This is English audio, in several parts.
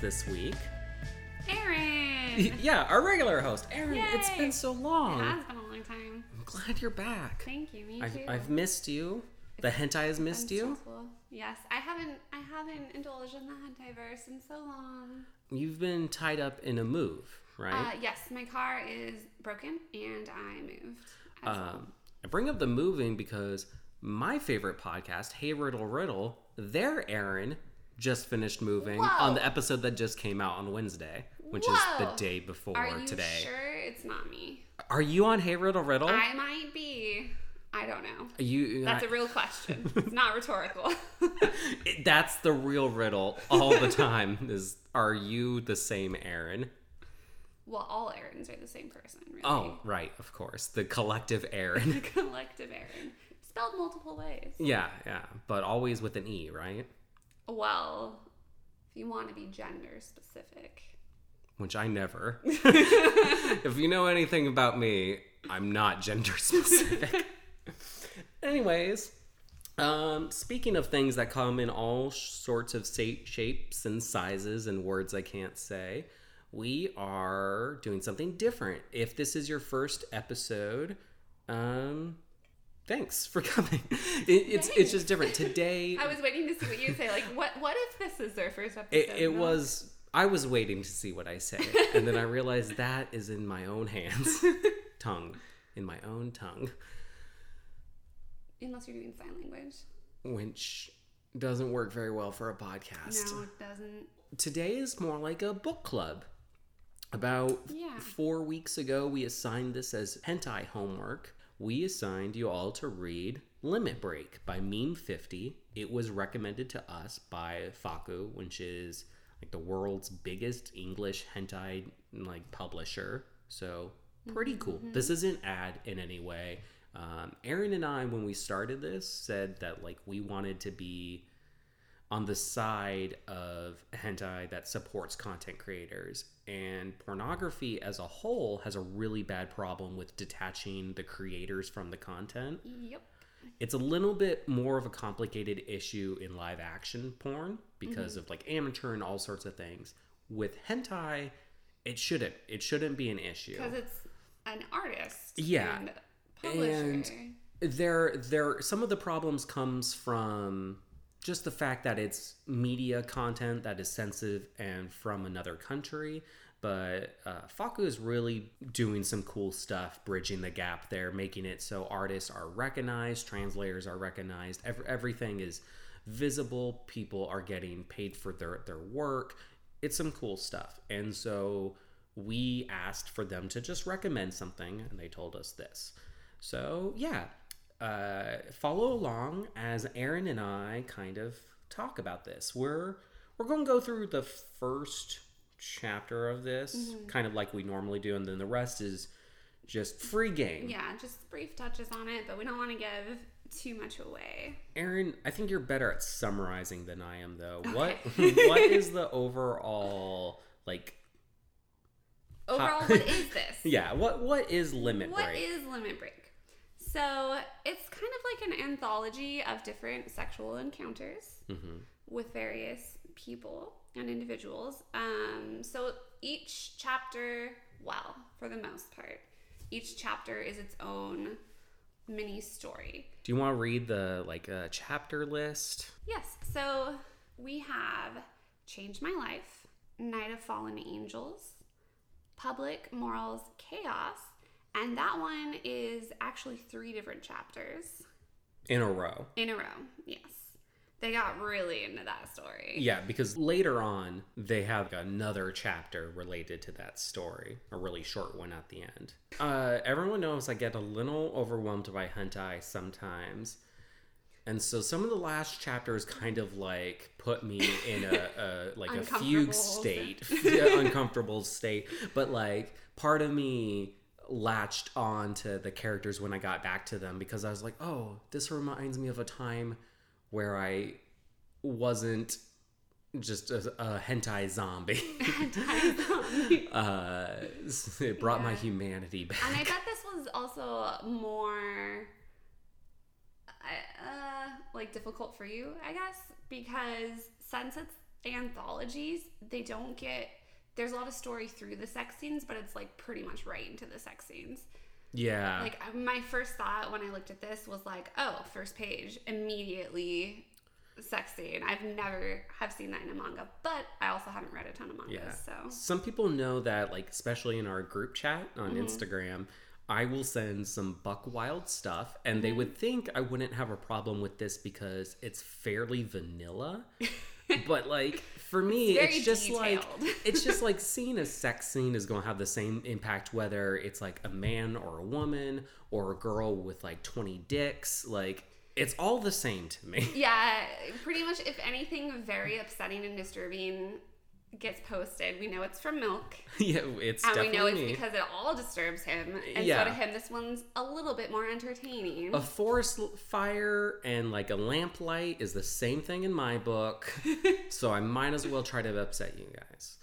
guest this week. Aaron! Yeah, our regular host, Aaron. It's been so long. It has been a long time. I'm glad you're back. Thank you. Me I've, too. I've missed you. The hentai has missed you. stressful. Yes, I haven't. I haven't indulged in the hentaiverse in so long. You've been tied up in a move, right? Uh, yes, my car is broken and I moved. well. Um, I bring up the moving because my favorite podcast, Hey Riddle Riddle, their Aaron just finished moving on the episode that just came out on Wednesday, which is the day before Are you today. sure it's not me? Are you on Hey Riddle Riddle? I might be. I don't know. you That's I- a real question. it's not rhetorical. It- that's the real riddle all the time is are you the same Aaron? well, all Aarons are the same person, really. Oh, right, of course. The collective Aaron. The collective Aaron. Spelled multiple ways. yeah, yeah, but always with an E, right? Well, if you want to be gender specific. Which I never. if you know anything about me, I'm not gender specific. Anyways, um, speaking of things that come in all sorts of sa- shapes and sizes and words I can't say, we are doing something different. If this is your first episode, um, thanks for coming. It, it's it's just different today. I was waiting to see what you say. Like, what? What if this is their first episode? It, it No. was. I was waiting to see what I say, and then I realized that is in my own hands, tongue, in my own tongue, unless you're doing sign language. which doesn't work very well for a podcast. No, it doesn't. Today is more like a book club. About Yeah. four weeks ago, we assigned this as hentai homework. We assigned you all to read Limit Break by Meme 50. It was recommended to us by FAKKU, which is like the world's biggest English hentai like publisher. So pretty cool. This isn't an ad in any way. Um, Aaron and I, when we started this, said that like we wanted to be on the side of hentai that supports content creators. And pornography as a whole has a really bad problem with detaching the creators from the content. Yep. It's a little bit more of a complicated issue in live action porn because mm-hmm. of like amateur and all sorts of things. With hentai, it shouldn't it shouldn't be an issue. Because it's an artist. Yeah. And publisher. And there there some of the problems comes from just the fact that it's media content that is sensitive and from another country but uh, FAKKU is really doing some cool stuff, bridging the gap there, making it so artists are recognized, translators are recognized, ev- everything is visible. People are getting paid for their their work. It's some cool stuff, and so we asked for them to just recommend something, and they told us this. So yeah, uh, follow along as Aaron and I kind of talk about this. We're we're going to go through the first chapter of this, kind of like we normally do, and then the rest is just free game. yeah, just brief touches on it, but we don't want to give too much away. Aaron, I think you're better at summarizing than I am, though. Okay. What what is the overall like? Overall, what is this? Yeah, what what is limit What break? is Limit Break? So it's kind of like an anthology of different sexual encounters Mhm. with various people and individuals. Um, so each chapter, well, for the most part, each chapter is its own mini story. Do you want to read the like uh, chapter list? Yes, so we have Change My Life, Night of Fallen Angels, Public Morals Chaos, and that one is actually three different chapters In a row. in a row. Yes. They got really into that story. Yeah, because later on they have another chapter related to that story, a really short one at the end. Uh, everyone knows I get a little overwhelmed by hentai sometimes, and so some of the last chapters kind of like put me in a, a like a fugue state, uncomfortable state. But like part of me latched on to the characters when I got back to them because I was like, oh, this reminds me of a time where I wasn't just a, a hentai zombie. uh, it brought my humanity back. And I bet this was also more, uh, like difficult for you, I guess, because since it's anthologies, they don't get there's a lot of story through the sex scenes, but it's like pretty much right into the sex scenes. Yeah. Like my first thought when I looked at this was like, oh, first page, immediately sex scene. I've never have seen that in a manga, but I also haven't read a ton of mangas, Yeah. so Some people know that, like, especially in our group chat on Mm-hmm. Instagram, I will send some buck wild stuff, and they Mm-hmm. would think I wouldn't have a problem with this because it's fairly vanilla. but like for me, It's it's, just like it's just like seeing a sex scene is going to have the same impact whether it's like a man or a woman or a girl with like twenty dicks. Like it's all the same to me. yeah, pretty much if anything very upsetting and disturbing gets posted, we know it's from Milk. yeah, it's And we know it's me. because it all disturbs him. And Yeah. so to him, this one's a little bit more entertaining. A forest fire and like a lamplight is the same thing in my book. so I might as well try to upset you guys.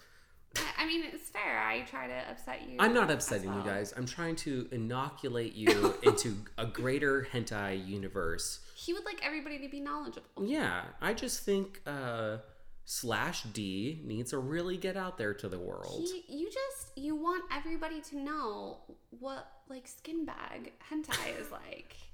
I- I mean, it's fair. I try to upset you. I'm not upsetting well. you guys. I'm trying to inoculate you into a greater hentai universe. He would like everybody to be knowledgeable. Yeah, I just think uh slash D needs to really get out there to the world. He, you just you want everybody to know what like skin bag hentai is like.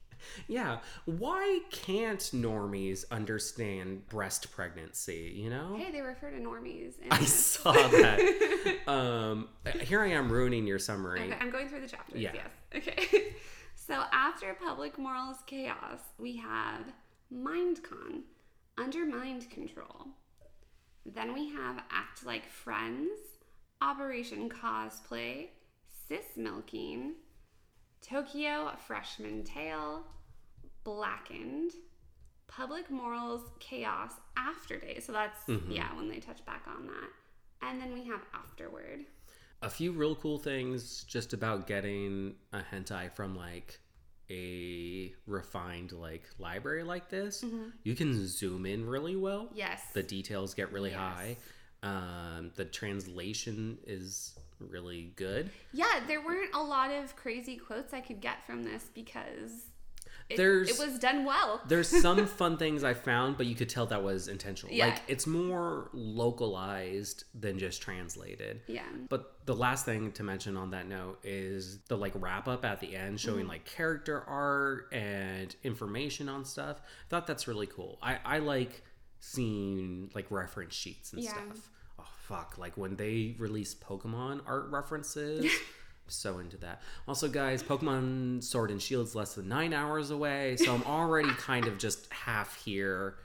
Yeah, why can't normies understand breast pregnancy, you know? Hey, they refer to normies. I this. saw that. um, here I am ruining your summary. Okay, I'm going through the chapters. Yeah. Yes. Okay. so after public morals chaos, we have mind con, under mind control. Then we have Act Like Friends, Operation Cosplay, Cis Milking, Tokyo Freshman Tale, Blackened, Public Morals Chaos After Day. So that's, mm-hmm. yeah, when they touch back on that. And then we have Afterward. a few real cool things just about getting a hentai from like a refined like library like this. You can zoom in really well. Yes. The details get really Yes. high. Um, the translation is really good. Yeah, there weren't a lot of crazy quotes I could get from this because it, There's- it was done well. There's some fun things I found, but you could tell that was intentional. Yeah. Like it's more localized than just translated. Yeah. But the last thing to mention on that note is the like wrap up at the end showing mm-hmm. like character art and information on stuff. I thought that's really cool. I, I like seeing like reference sheets and Yeah. stuff. Oh fuck. Like when they release Pokemon art references. So into that. Also, guys, Pokemon Sword and Shield's less than nine hours away, so I'm already kind of just half here,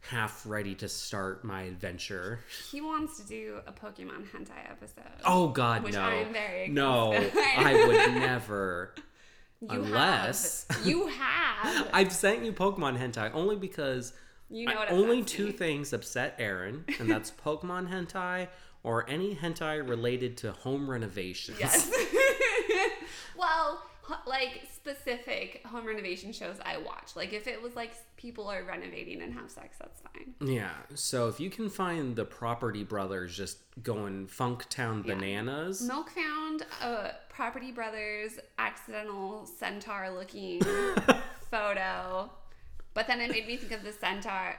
half ready to start my adventure. He wants to do a Pokemon hentai episode. Oh God, Which no! I'm very no. I would never. you unless- have. You have. I've sent you Pokemon hentai only because You know I- only two me. things upset Aaron, and that's Pokemon hentai or any hentai related to home renovations. Yes. Well, like specific home renovation shows I watch. Like if it was like people are renovating and have sex, that's fine. Yeah. So if you can find the Property Brothers just going Funktown Yeah. bananas, Milk found a Property Brothers accidental centaur looking photo, but then it made me think of the centaur,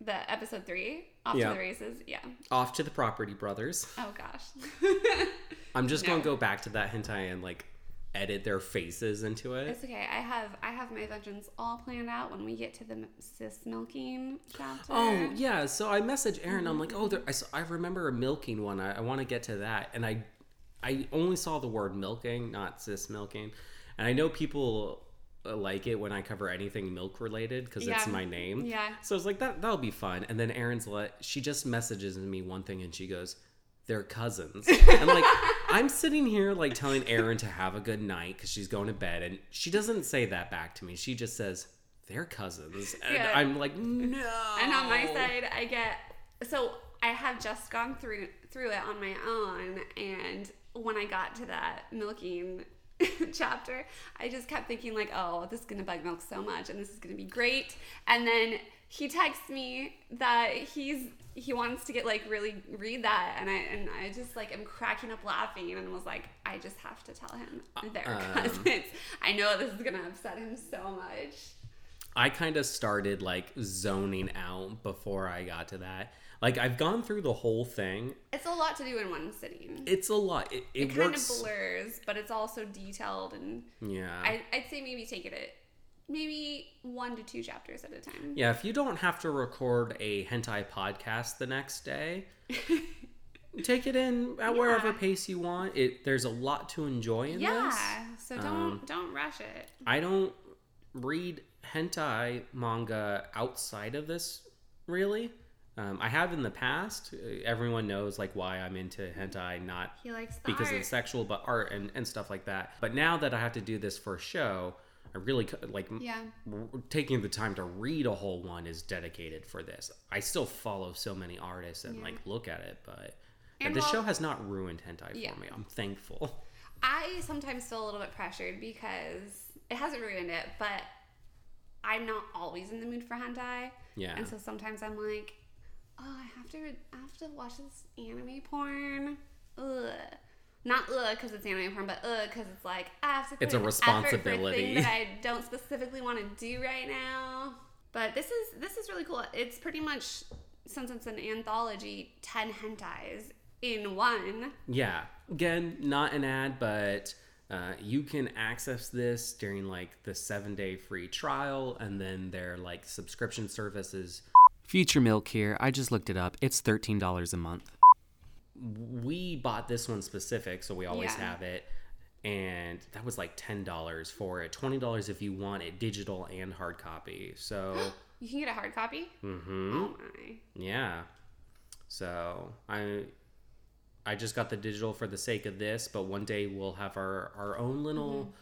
the episode three, off Yeah. to the races. Yeah. off to the Property Brothers. Oh gosh. I'm just No. gonna go back to that hentai and like edit their faces into it. it's okay. I have I have my vengeance all planned out when we get to the cis milking chapter. Oh yeah, so I message Aaron. I'm like, oh, there, I remember a milking one. I, I want to get to that, and I I only saw the word milking, not cis milking, and I know people uh, like it when I cover anything milk related because it's my name. Yeah. So I was like, that that'll be fun. And then Aaron's like, she just messages me one thing, and she goes, "They're cousins." I'm like, I'm sitting here like telling Aaron to have a good night because she's going to bed, and she doesn't say that back to me. She just says. They're cousins, and Yeah. I'm like, no. And on my side, I get so I have just gone through through it on my own, and when I got to that milking chapter, I just kept thinking like, oh, this is gonna bug milk so much, and this is gonna be great. And then he texts me that he's he wants to get like really read that, and I and I just like am cracking up laughing, and was like, I just have to tell him they're Um. cousins. I know this is gonna upset him so much. I kind of started like zoning out before I got to that. Like I've gone through the whole thing. It's a lot to do in one sitting. It's a lot. It, it, It, kind works. of blurs, but it's also detailed, and yeah. I, I'd say maybe take it at maybe one to two chapters at a time. yeah. If you don't have to record a hentai podcast the next day, take it in at wherever pace you want. It there's a lot to enjoy in this. Yeah, so don't Um, don't rush it. I don't read hentai manga outside of this, really. Um, I have in the past. Uh, Everyone knows like why I'm into hentai, not He likes because art. it's sexual, but art and, and stuff like that. But now that I have to do this for a show, I really like Yeah. taking the time to read a whole one is dedicated for this. I still follow so many artists and Yeah. like look at it, but And the show has not ruined hentai Yeah. for me. I'm thankful. I sometimes feel a little bit pressured because it hasn't ruined it, but I'm not always in the mood for hentai. Yeah. And so sometimes I'm like, oh, I have to, I have to watch this anime porn. Ugh. Not ugh because it's anime porn, but ugh because it's like I have to. Put It's a effort responsibility. For a thing that I don't specifically want to do right now. But this is this is really cool. It's pretty much since it's an anthology, ten hentais in one. Yeah. Again, not an ad, but uh, you can access this during like the seven day free trial and then their like subscription services. Future Milk here. I just looked it up. It's $13 a month. We bought this one specific, so we always Yeah. have it. And that was like $10 for it. $20 if you want it digital and hard copy. So, You can get a hard copy. Mm-hmm. Oh my. yeah. So I I just got the digital for the sake of this, but one day we'll have our our own little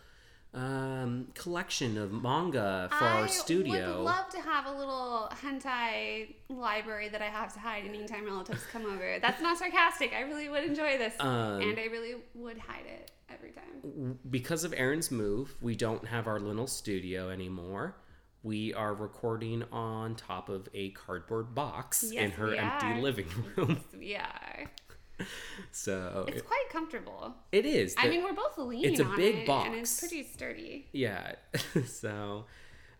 um, collection of manga for I our studio. I would love to have a little hentai library that I have to hide anytime relatives come over. That's not sarcastic. I really would enjoy this, Um, and I really would hide it every time. because of Aaron's move, we don't have our little studio anymore. We are recording on top of a cardboard box in her empty are. living room. Yeah, so it's it, quite comfortable. it is. I mean, we're both lean it's a on big it, and it's pretty sturdy. yeah. so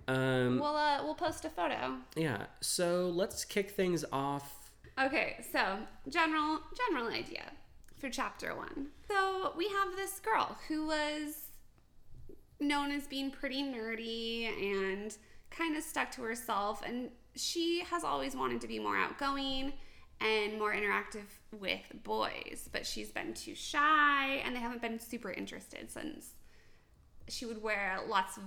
um, We'll uh, we'll post a photo. Yeah, so let's kick things off. Okay, so general general idea for chapter one. So we have this girl who was known as being pretty nerdy and kind of stuck to herself, and she has always wanted to be more outgoing and more interactive with boys, but she's been too shy, and they haven't been super interested since she would wear lots of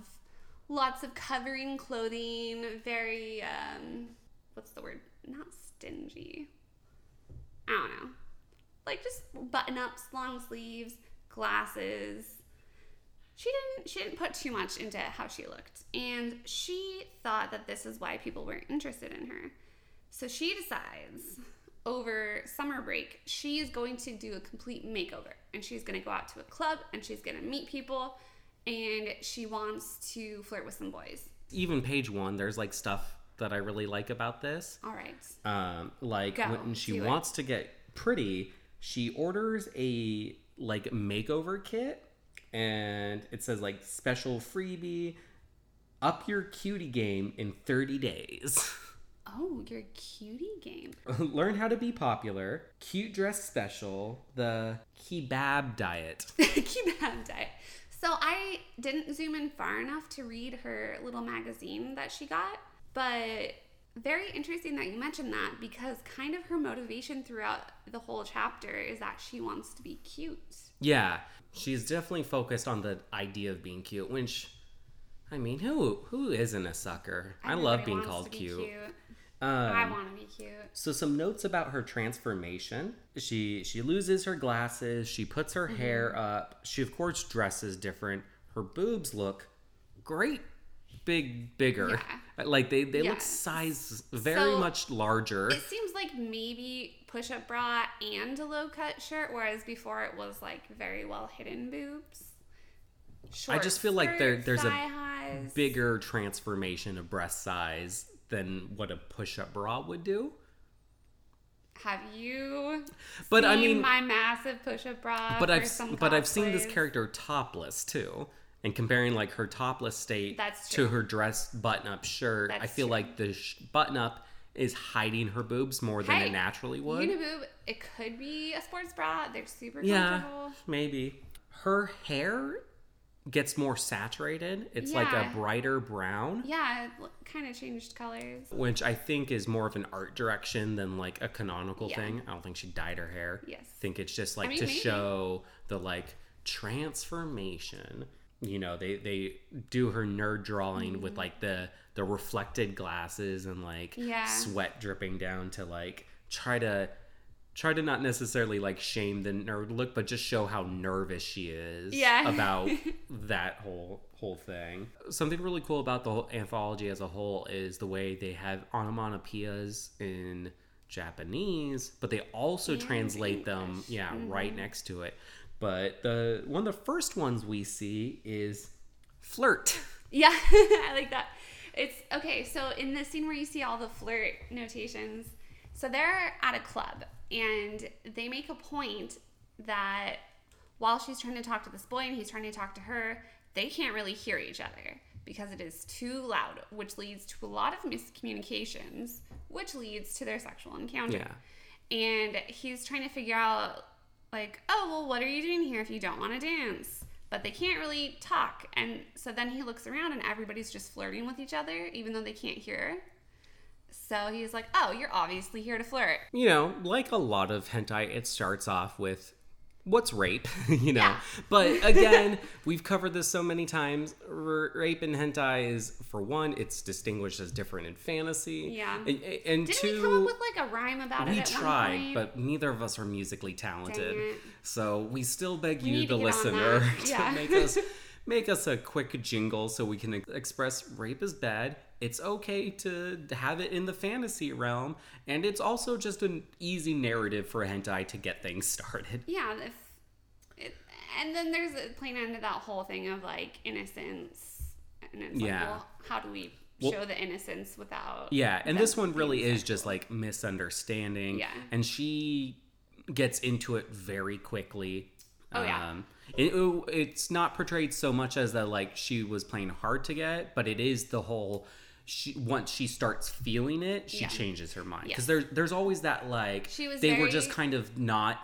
lots of covering clothing, very um what's the word? Not stingy. I don't know. Like just button ups, long sleeves, glasses. She didn't she didn't put too much into how she looked. And she thought that this is why people weren't interested in her. So she decides over summer break, she is going to do a complete makeover. And she's going to go out to a club and she's going to meet people and she wants to flirt with some boys. Even page one, there's like stuff that I really like about this. All right. Um, like Go, when she do it. wants to get pretty, she orders a like makeover kit, and it says like special freebie, up your cutie game in 30 days. Oh, your cutie game. Learn how to be popular, cute dress special, the kebab diet. Kebab diet. So I didn't zoom in far enough to read her little magazine that she got, but very interesting that you mentioned that because kind of her motivation throughout the whole chapter is that she wants to be cute. Yeah, she's definitely focused on the idea of being cute. Which, I mean, who who isn't a sucker? I love being called be cute. Um, I want to be cute. So some notes about her transformation. She she loses her glasses. She puts her Mm-hmm. hair up. She of course dresses different. Her boobs look great, big, bigger. Like they they look size very So- much larger. It seems like maybe push up bra and a low cut shirt, whereas before it was like very well hidden boobs. I just feel like there- there's a highs. Bigger transformation of breast size than what a push-up bra would do. Have you? But I mean, my massive push-up bra. but I've but I've seen this character topless too, and comparing like her topless state That's to her dress button-up shirt, I feel true. like the sh- button-up is hiding her boobs more than Hey, it naturally would. Uniboob, it could be a sports bra. They're super yeah, comfortable. maybe. Her hair gets more saturated. It's like a brighter brown. Yeah, it kind of changed colors. which I think is more of an art direction than like a canonical Yeah. thing. I don't think she dyed her hair. Yes. I think it's just like mean, to maybe. show the like transformation. You know, they they do her nerd drawing with mm-hmm. like the the reflected glasses and like Yeah. sweat dripping down to like try to try to not necessarily like shame the nerd look but just show how nervous she is Yeah. about that whole whole thing something really cool about the whole anthology as a whole is the way they have onomatopoeias in japanese but they also translate them English. yeah mm-hmm. right next to it but the one of the first ones we see is flirt Yeah, I like that. It's okay. So in the scene where you see all the flirt notations, so they're at a club and they make a point that while she's trying to talk to this boy and he's trying to talk to her, they can't really hear each other because it is too loud, which leads to a lot of miscommunications, which leads to their sexual encounter. Yeah. And he's trying to figure out, like, oh, well, what are you doing here if you don't want to dance? But they can't really talk. And so then he looks around and everybody's just flirting with each other, even though they can't hear. So he's like, oh, you're obviously here to flirt. you know, like a lot of hentai, it starts off with what's rape, you know. Yeah. But again, we've covered this so many times. R- rape in hentai is, for one, it's distinguished as different in fantasy. Yeah. And, and Didn't two, we come up with like a rhyme about we it one tried, but neither of us are musically talented. So we still beg We you, the to get on listener, that. to Yeah. make us make us a quick jingle so we can ex- express rape is bad. It's okay to have it in the fantasy realm, and it's also just an easy narrative for a hentai to get things started. yeah, if it, and then there's a plain end to that whole thing of like innocence. And it's Yeah. like, well, how do we Well- show the innocence without. Yeah, and this one really is just like misunderstanding. Yeah. And she gets into it very quickly. Oh, yeah. Um, it, it's not portrayed so much as that like she was playing hard to get, but it is the whole. She once she starts feeling it, she Yeah. changes her mind because there's there's always that like She was they were just kind of not.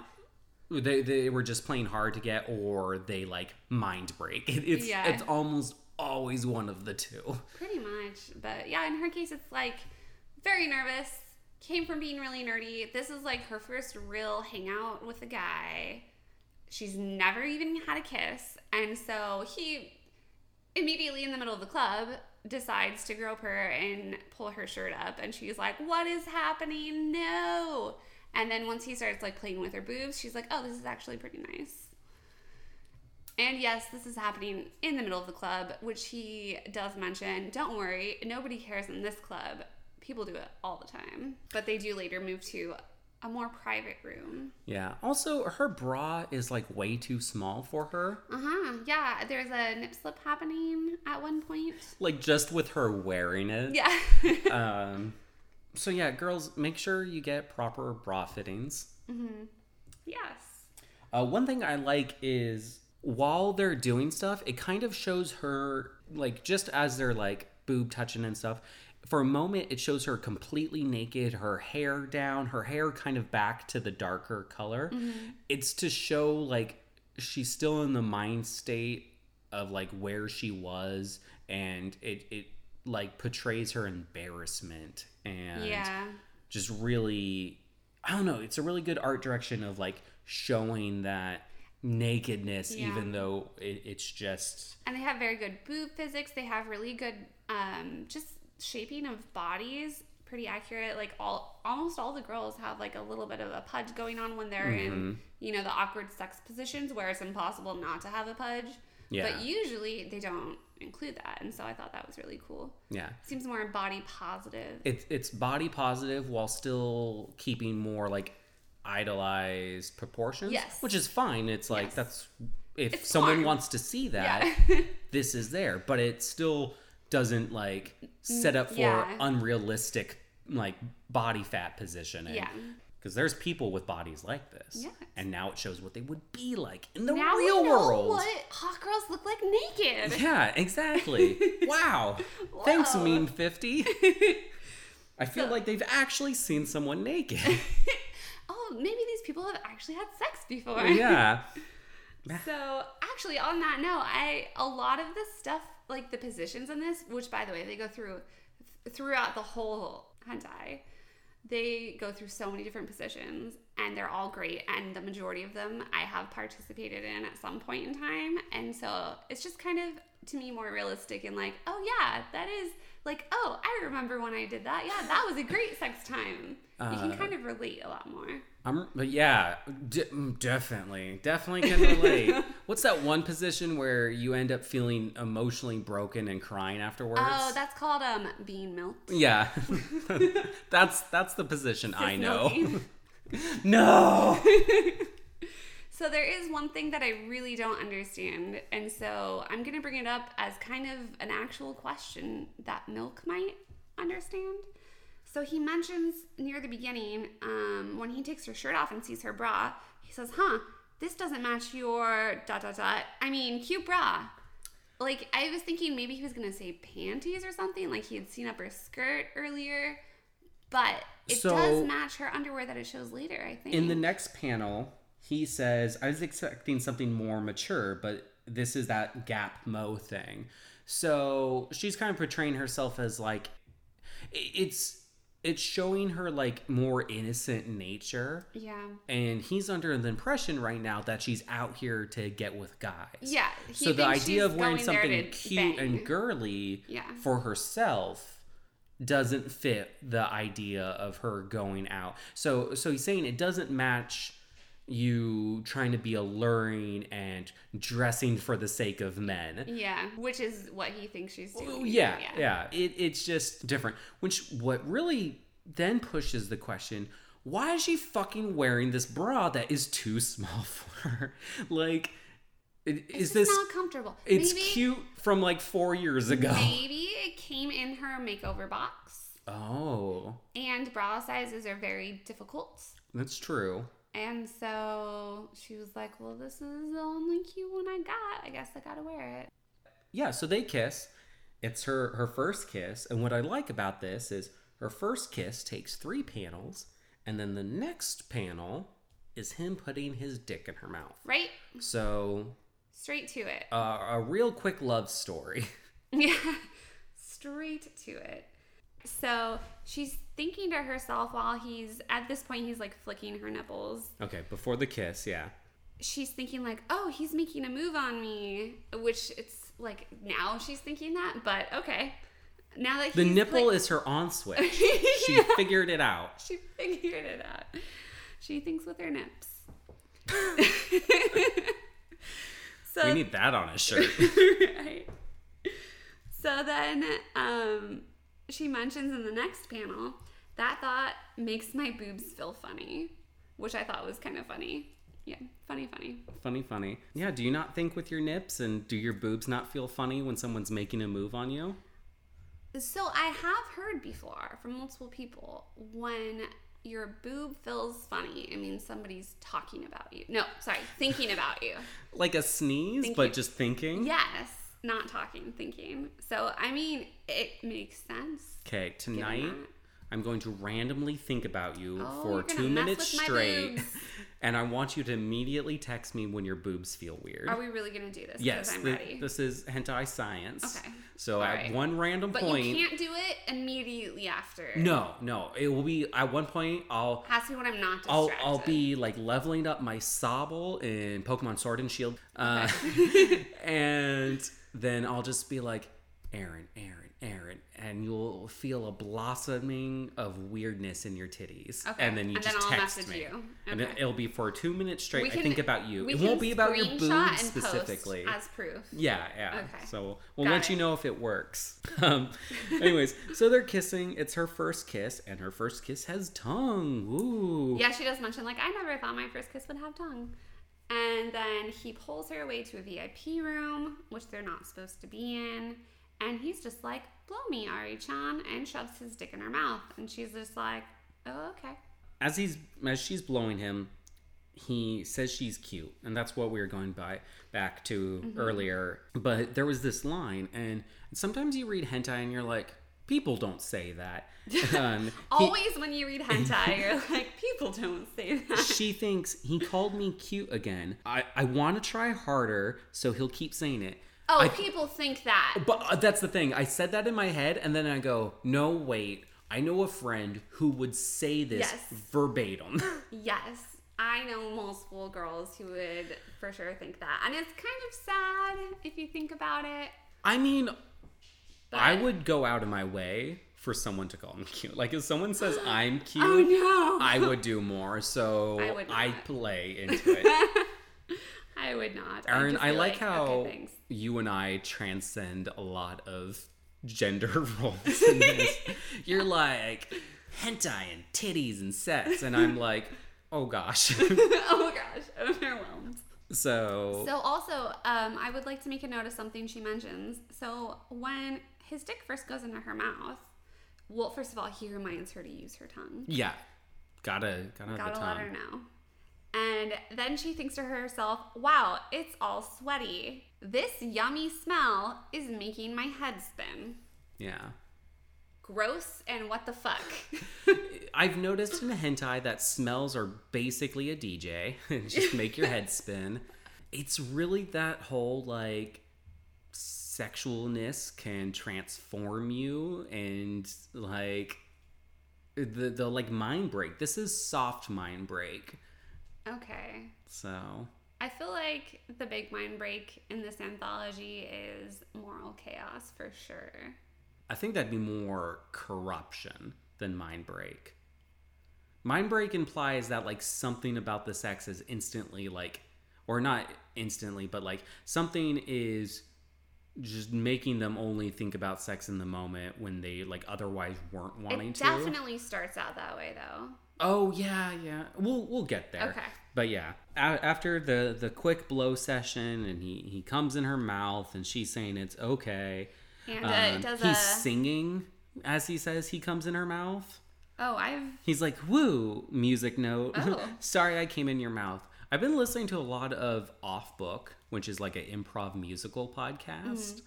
They, they were just playing hard to get, or they like mind break. It, it's Yeah. it's almost always one of the two. Pretty much. But yeah, in her case, it's like very nervous. Came from being really nerdy. This is like her first real hangout with a guy. She's never even had a kiss. And so he immediately in the middle of the club decides to grope her and pull her shirt up. And she's like, What is happening? No. And then once he starts like playing with her boobs, she's like, Oh, this is actually pretty nice. And yes, this is happening in the middle of the club, which he does mention. Don't worry, nobody cares in this club. People do it all the time. But they do later move to a more private room. Yeah. Also, her bra is like way too small for her. Uh huh. Yeah, there's a nip slip happening at one point. Like just with her wearing it. Yeah. Um. So yeah, girls, make sure you get proper bra fittings. Mm-hmm. yes. Uh, one thing I like is while they're doing stuff, it kind of shows her like just as they're like boob touching and stuff. For a moment, it shows her completely naked, her hair down, her hair kind of back to the darker color. It's to show like she's still in the mind state of like where she was, and it it like portrays her embarrassment and Yeah. just really I don't know, it's a really good art direction of like showing that nakedness Yeah. even though it, it's just And they have very good boob physics. They have really good um, just shaping of bodies. Pretty accurate. Like all, almost all the girls have like a little bit of a pudge going on when they're Mm-hmm. in, you know, the awkward sex positions where it's impossible not to have a pudge. Yeah. But usually they don't include that, and so I thought that was really cool. yeah Seems more body positive. it's it's body positive while still keeping more like idolized proportions Yes. which is fine it's like Yes. that's if It's someone fun. wants to see that Yeah. this is there but it's still doesn't like mm, set up for yeah. unrealistic like body fat positioning yeah. Because there's people with bodies like this. Yes. And now it shows what they would be like in the now real we know world. what hot girls look like naked. Yeah, exactly. wow. Thanks. Meme 50. I feel like they've actually seen someone naked. Oh, maybe these people have actually had sex before. yeah. So actually, on that note, I a lot of the stuff, like the positions in this, which by the way, they go through throughout the whole hentai. They go through so many different positions, and they're all great. And the majority of them, I have participated in at some point in time, and so it's just kind of to me more realistic and like, oh yeah, that is like, oh, I remember when I did that. Yeah, that was a great sex time. you can Uh, kind of relate a lot more. I'm, but yeah, d- mm, definitely, definitely can relate. What's that one position where you end up feeling emotionally broken and crying afterwards? Oh, that's called um bean milked. yeah, that's that's the position I know. no, So there is one thing that I really don't understand, and so I'm gonna bring it up as kind of an actual question that Milk might understand. So he mentions near the beginning, um, when he takes her shirt off and sees her bra, he says, "Huh, this doesn't match your dot dot dot. I mean, cute bra." Like I was thinking maybe he was gonna say panties or something, like he had seen up her skirt earlier, but it So- does match her underwear that it shows later. I think in the next panel, he says, "I was expecting something more mature, but this is that Gap Moe thing." So she's kind of portraying herself as like, it's it's showing her like more innocent nature. yeah. and he's under the impression right now that she's out here to get with guys. Yeah, So the idea of wearing something cute bang. and girly Yeah. for herself doesn't fit the idea of her going out. So so he's saying it doesn't match you trying to be alluring and dressing for the sake of men. Yeah, which is what he thinks she's doing. Oh, yeah, yeah. It, it's just different. Which what really then pushes the question: Why is she fucking wearing this bra that is too small for her? Like, it, is this? not comfortable? It's maybe, cute from like four years ago. Maybe it came in her makeover box, Oh, and bra sizes are very difficult. that's true. And so she was like, "Well, this is the only cute one I got. I guess I gotta wear it." Yeah. So they kiss. It's her her first kiss, and what I like about this is her first kiss takes three panels, and then the next panel is him putting his dick in her mouth. Right, So straight to it. uh, a real quick love story. Yeah, straight to it. So she's thinking to herself while he's at this point he's like flicking her nipples Okay, before the kiss, yeah. she's thinking like, "Oh, he's making a move on me," which it's like now she's thinking that, but okay. Now that The nipple like- is her on switch. She Yeah. figured it out. she figured it out. She thinks with her nips. so We need that on a shirt. right. So then um, she mentions in the next panel that thought makes my boobs feel funny, which I thought was kind of funny. Yeah, funny, funny. funny, funny. Yeah, do you not think with your nips and do your boobs not feel funny when someone's making a move on you? So I have heard before from multiple people when your boob feels funny, it means somebody's talking about you. No, sorry, thinking about you. Like a sneeze, Thank but just thinking? Yes, not talking, thinking. So I mean, it makes sense. Okay, tonight. I'm going to randomly think about you Oh, for two minutes straight. And I want you to immediately text me when your boobs feel weird. Are we really gonna do this? yes, I'm ready. this is hentai science. Okay. So All at right. one random but point. you can't do it immediately after. No, no. It will be at one point. I'll Has to be when I'm not I'll distracted. I'll be like leveling up my Sobble in Pokemon Sword and Shield, uh, and then I'll just be like, Aaron, Aaron, Aaron, and you'll feel a blossoming of weirdness in your titties, Okay. and then you And then just I'll text message me, you. and Okay. it, it'll be for two minutes straight. We I think about you. It won't be about your boobs and specifically. as proof. Yeah, yeah. Okay. So we'll Got let it. you know if it works. Um, anyways, so they're kissing. It's her first kiss, and her first kiss has tongue. Ooh. Yeah, she does mention like I never thought my first kiss would have tongue. And then he pulls her away to a VIP room, which they're not supposed to be in. And he's just like, blow me, Ari-chan, and shoves his dick in her mouth. And she's just like, oh, okay. as he's as she's blowing him, he says she's cute, and that's what we were going by back to Mm-hmm. earlier. But there was this line, and sometimes you read hentai and you're like, people don't say that. Um, he- Always when you read hentai, you're like, people don't say that. she thinks he called me cute again. I, I want to try harder, so he'll keep saying it. Oh, I- people think that. But uh, that's the thing. I said that in my head, and then I go, no, wait. I know a friend who would say this Yes. verbatim. Yes, I know multiple girls who would for sure think that. And it's kind of sad if you think about it. I mean, I would go out of my way for someone to call me cute. Like if someone says I'm cute, Oh no. I would do more. So I would I play into it. I would not. Aaron, I be like how okay, you and I transcend a lot of gender roles in this. You're like hentai and titties and sex, and I'm like, oh gosh. oh gosh, I'm overwhelmed. so, So also, um, I would like to make a note of something she mentions. So when his dick first goes into her mouth, well, first of all, he reminds her to use her tongue. yeah, gotta gotta, Gotta the let tongue. her know. And then she thinks to herself, wow, it's all sweaty. This yummy smell is making my head spin. Yeah. Gross and what the fuck. I've noticed in hentai that smells are basically a DJ. Just make your head spin. It's really that whole like sexualness can transform you and like the the like mind break. This is soft mind break. okay. So I feel like the big mind break in this anthology is moral chaos for sure. I think that'd be more corruption than mind break. Mind break implies that like something about the sex is instantly like or not instantly, but like something is just making them only think about sex in the moment when they like otherwise weren't wanting it to. definitely starts out that way though. Oh yeah, yeah. We'll we'll get there. Okay. But yeah, a- after the the quick blow session, and he he comes in her mouth, and she's saying it's okay. And uh, Um, it does he's a singing as he says he comes in her mouth. Oh, I've He's like, "Woo!" Music note. Oh. Sorry, I came in your mouth. I've been listening to a lot of Off Book, which is like an improv musical podcast, Mm.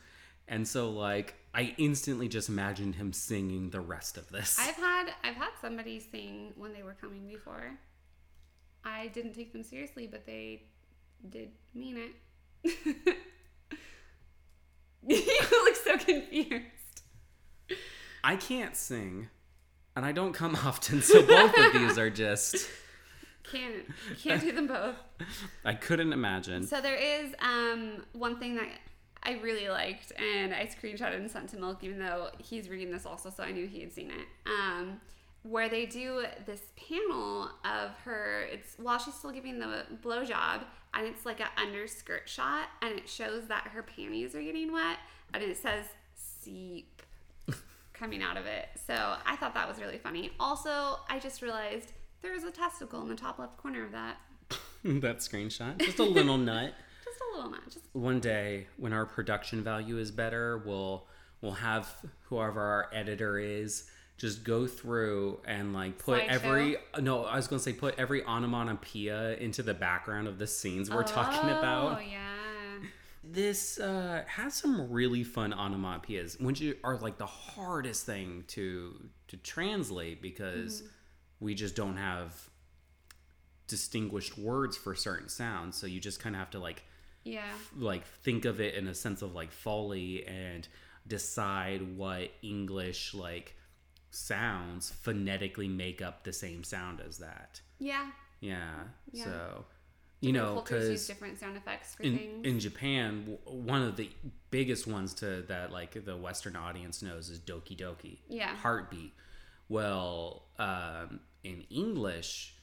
and so like I instantly just imagined him singing the rest of this. I've had I've had somebody sing when they were coming before. I didn't take them seriously, but they did mean it. you look so confused. I can't sing, and I don't come often, so both of these are just Can't can't do them both. I couldn't imagine. So there is um one thing that I really liked, and I screenshotted and sent to Milk, even though he's reading this also, so I knew he had seen it. Um, where they do this panel of her. It's while she's still giving the blowjob, and it's like an underskirt shot, and it shows that her panties are getting wet, and it says "seep" coming out of it. So I thought that was really funny. Also, I just realized there is a testicle in the top left corner of that. that screenshot, just a little nut. Just a little nut. Just one day when our production value is better we'll we'll have whoever our editor is just go through and like put every no i was gonna say put every onomatopoeia into the background of the scenes we're talking about. Oh yeah. this uh has some really fun onomatopoeias which are like the hardest thing to to translate because Mm-hmm. We just don't have distinguished words for certain sounds so you just kind of have to like Yeah. like think of it in a sense of like Foley and decide what english like sounds phonetically make up the same sound as that Yeah. yeah, Yeah. so you know because different sound effects for in, things. in japan w- one of the biggest ones to that like the western audience knows is doki doki Yeah. heartbeat well um, in english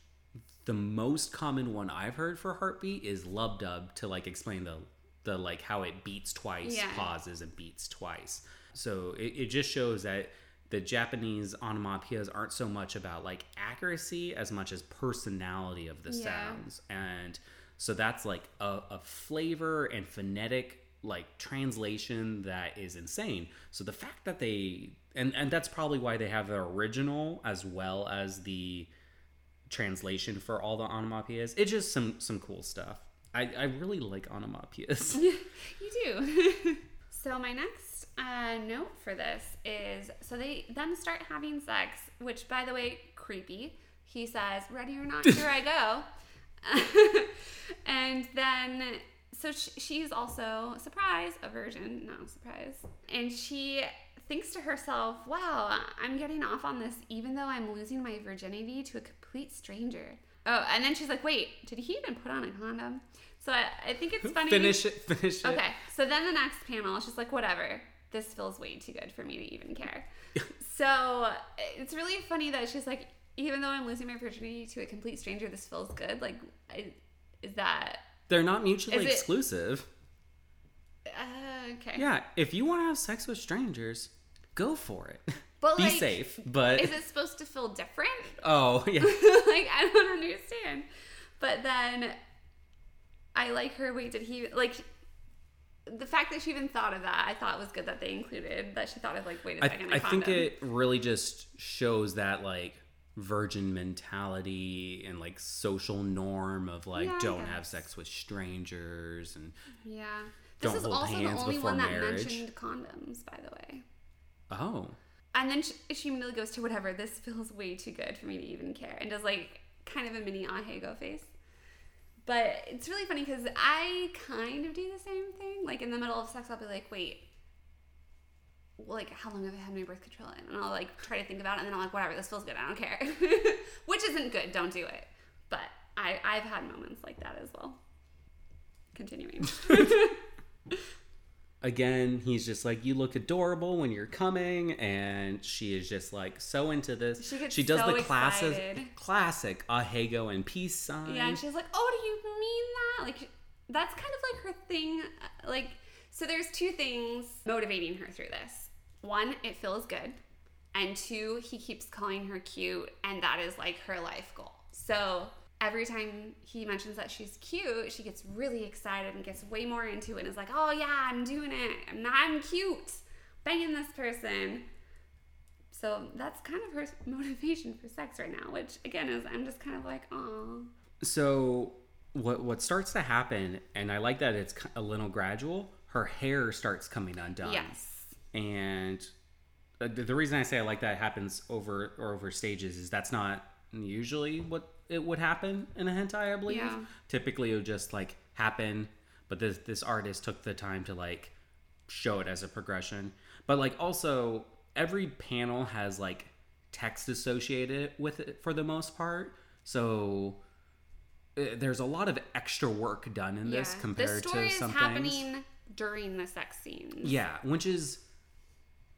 the most common one i've heard for heartbeat is lub dub to like explain the the like how it beats twice Yeah. pauses and beats twice so it, it just shows that the japanese onomatopoeias aren't so much about like accuracy as much as personality of the Yeah. sounds and so that's like a, a flavor and phonetic like translation that is insane so the fact that they and and that's probably why they have the original as well as the translation for all the onomatopoeias. It's just some some cool stuff. I, I really like onomatopoeias. you do. so my next uh, note for this is so they then start having sex, which by the way, creepy. He says, "Ready or not, here I go," and then so sh- she's also surprise a virgin, no surprise, and she thinks to herself, "Wow, I'm getting off on this, even though I'm losing my virginity to a complete stranger." Oh, and then she's like, "Wait, did he even put on a condom?" So I, I think it's funny. Finish it. Finish it. Okay, so then the next panel, she's like, "Whatever, this feels way too good for me to even care." so it's really funny that she's like, "Even though I'm losing my virginity to a complete stranger, this feels good." Like, is that They're not mutually Is it- exclusive. uh, okay? Yeah, if you want to have sex with strangers, go for it. But, Be like, safe. But Is it supposed to feel different? oh yeah, like I don't understand. But then I like her. Wait, did he like the fact that she even thought of that? I thought was good that they included that she thought of like, wait a second, I, I think it really just shows that like virgin mentality and like social norm of like Yeah, don't have sex with strangers and Yeah. This Don't is hold also the only before one that marriage. mentioned condoms, by the way. Oh And then she, she immediately goes to whatever. This feels way too good for me to even care, and does like kind of a mini ahegao face. But it's really funny because I kind of do the same thing. Like in the middle of sex, I'll be like, wait, like how long have I had my birth control in? And I'll like try to think about it, and then I'm like, whatever, this feels good. I don't care. Which isn't good. Don't do it. But I I've had moments like that as well. Continuing. again he's just like you look adorable when you're coming and she is just like so into this She gets does so the classes excited. classic ahegao and peace sign Yeah, and she's like, "Oh, do you mean that?" Like that's kind of like her thing. uh, Like so, there's two things motivating her through this. One, it feels good, and two, he keeps calling her cute, and that is like her life goal. So every time he mentions that she's cute, she gets really excited and gets way more into it and is like, "Oh yeah, I'm doing it. I'm, I'm cute, banging this person." So that's kind of her motivation for sex right now, which again is I'm just kind of like, "Oh." so what what starts to happen and i like that it's a little gradual her hair starts coming undone Yes. and uh, the, the reason i say i like that happens over or over stages is that's not usually what it would happen in a hentai i believe. Yeah. typically it would just like happen but this this artist took the time to like show it as a progression. But like also every panel has like text associated with it for the most part. So uh, there's a lot of extra work done in this compared story to is some happening during the sex scenes. yeah, which is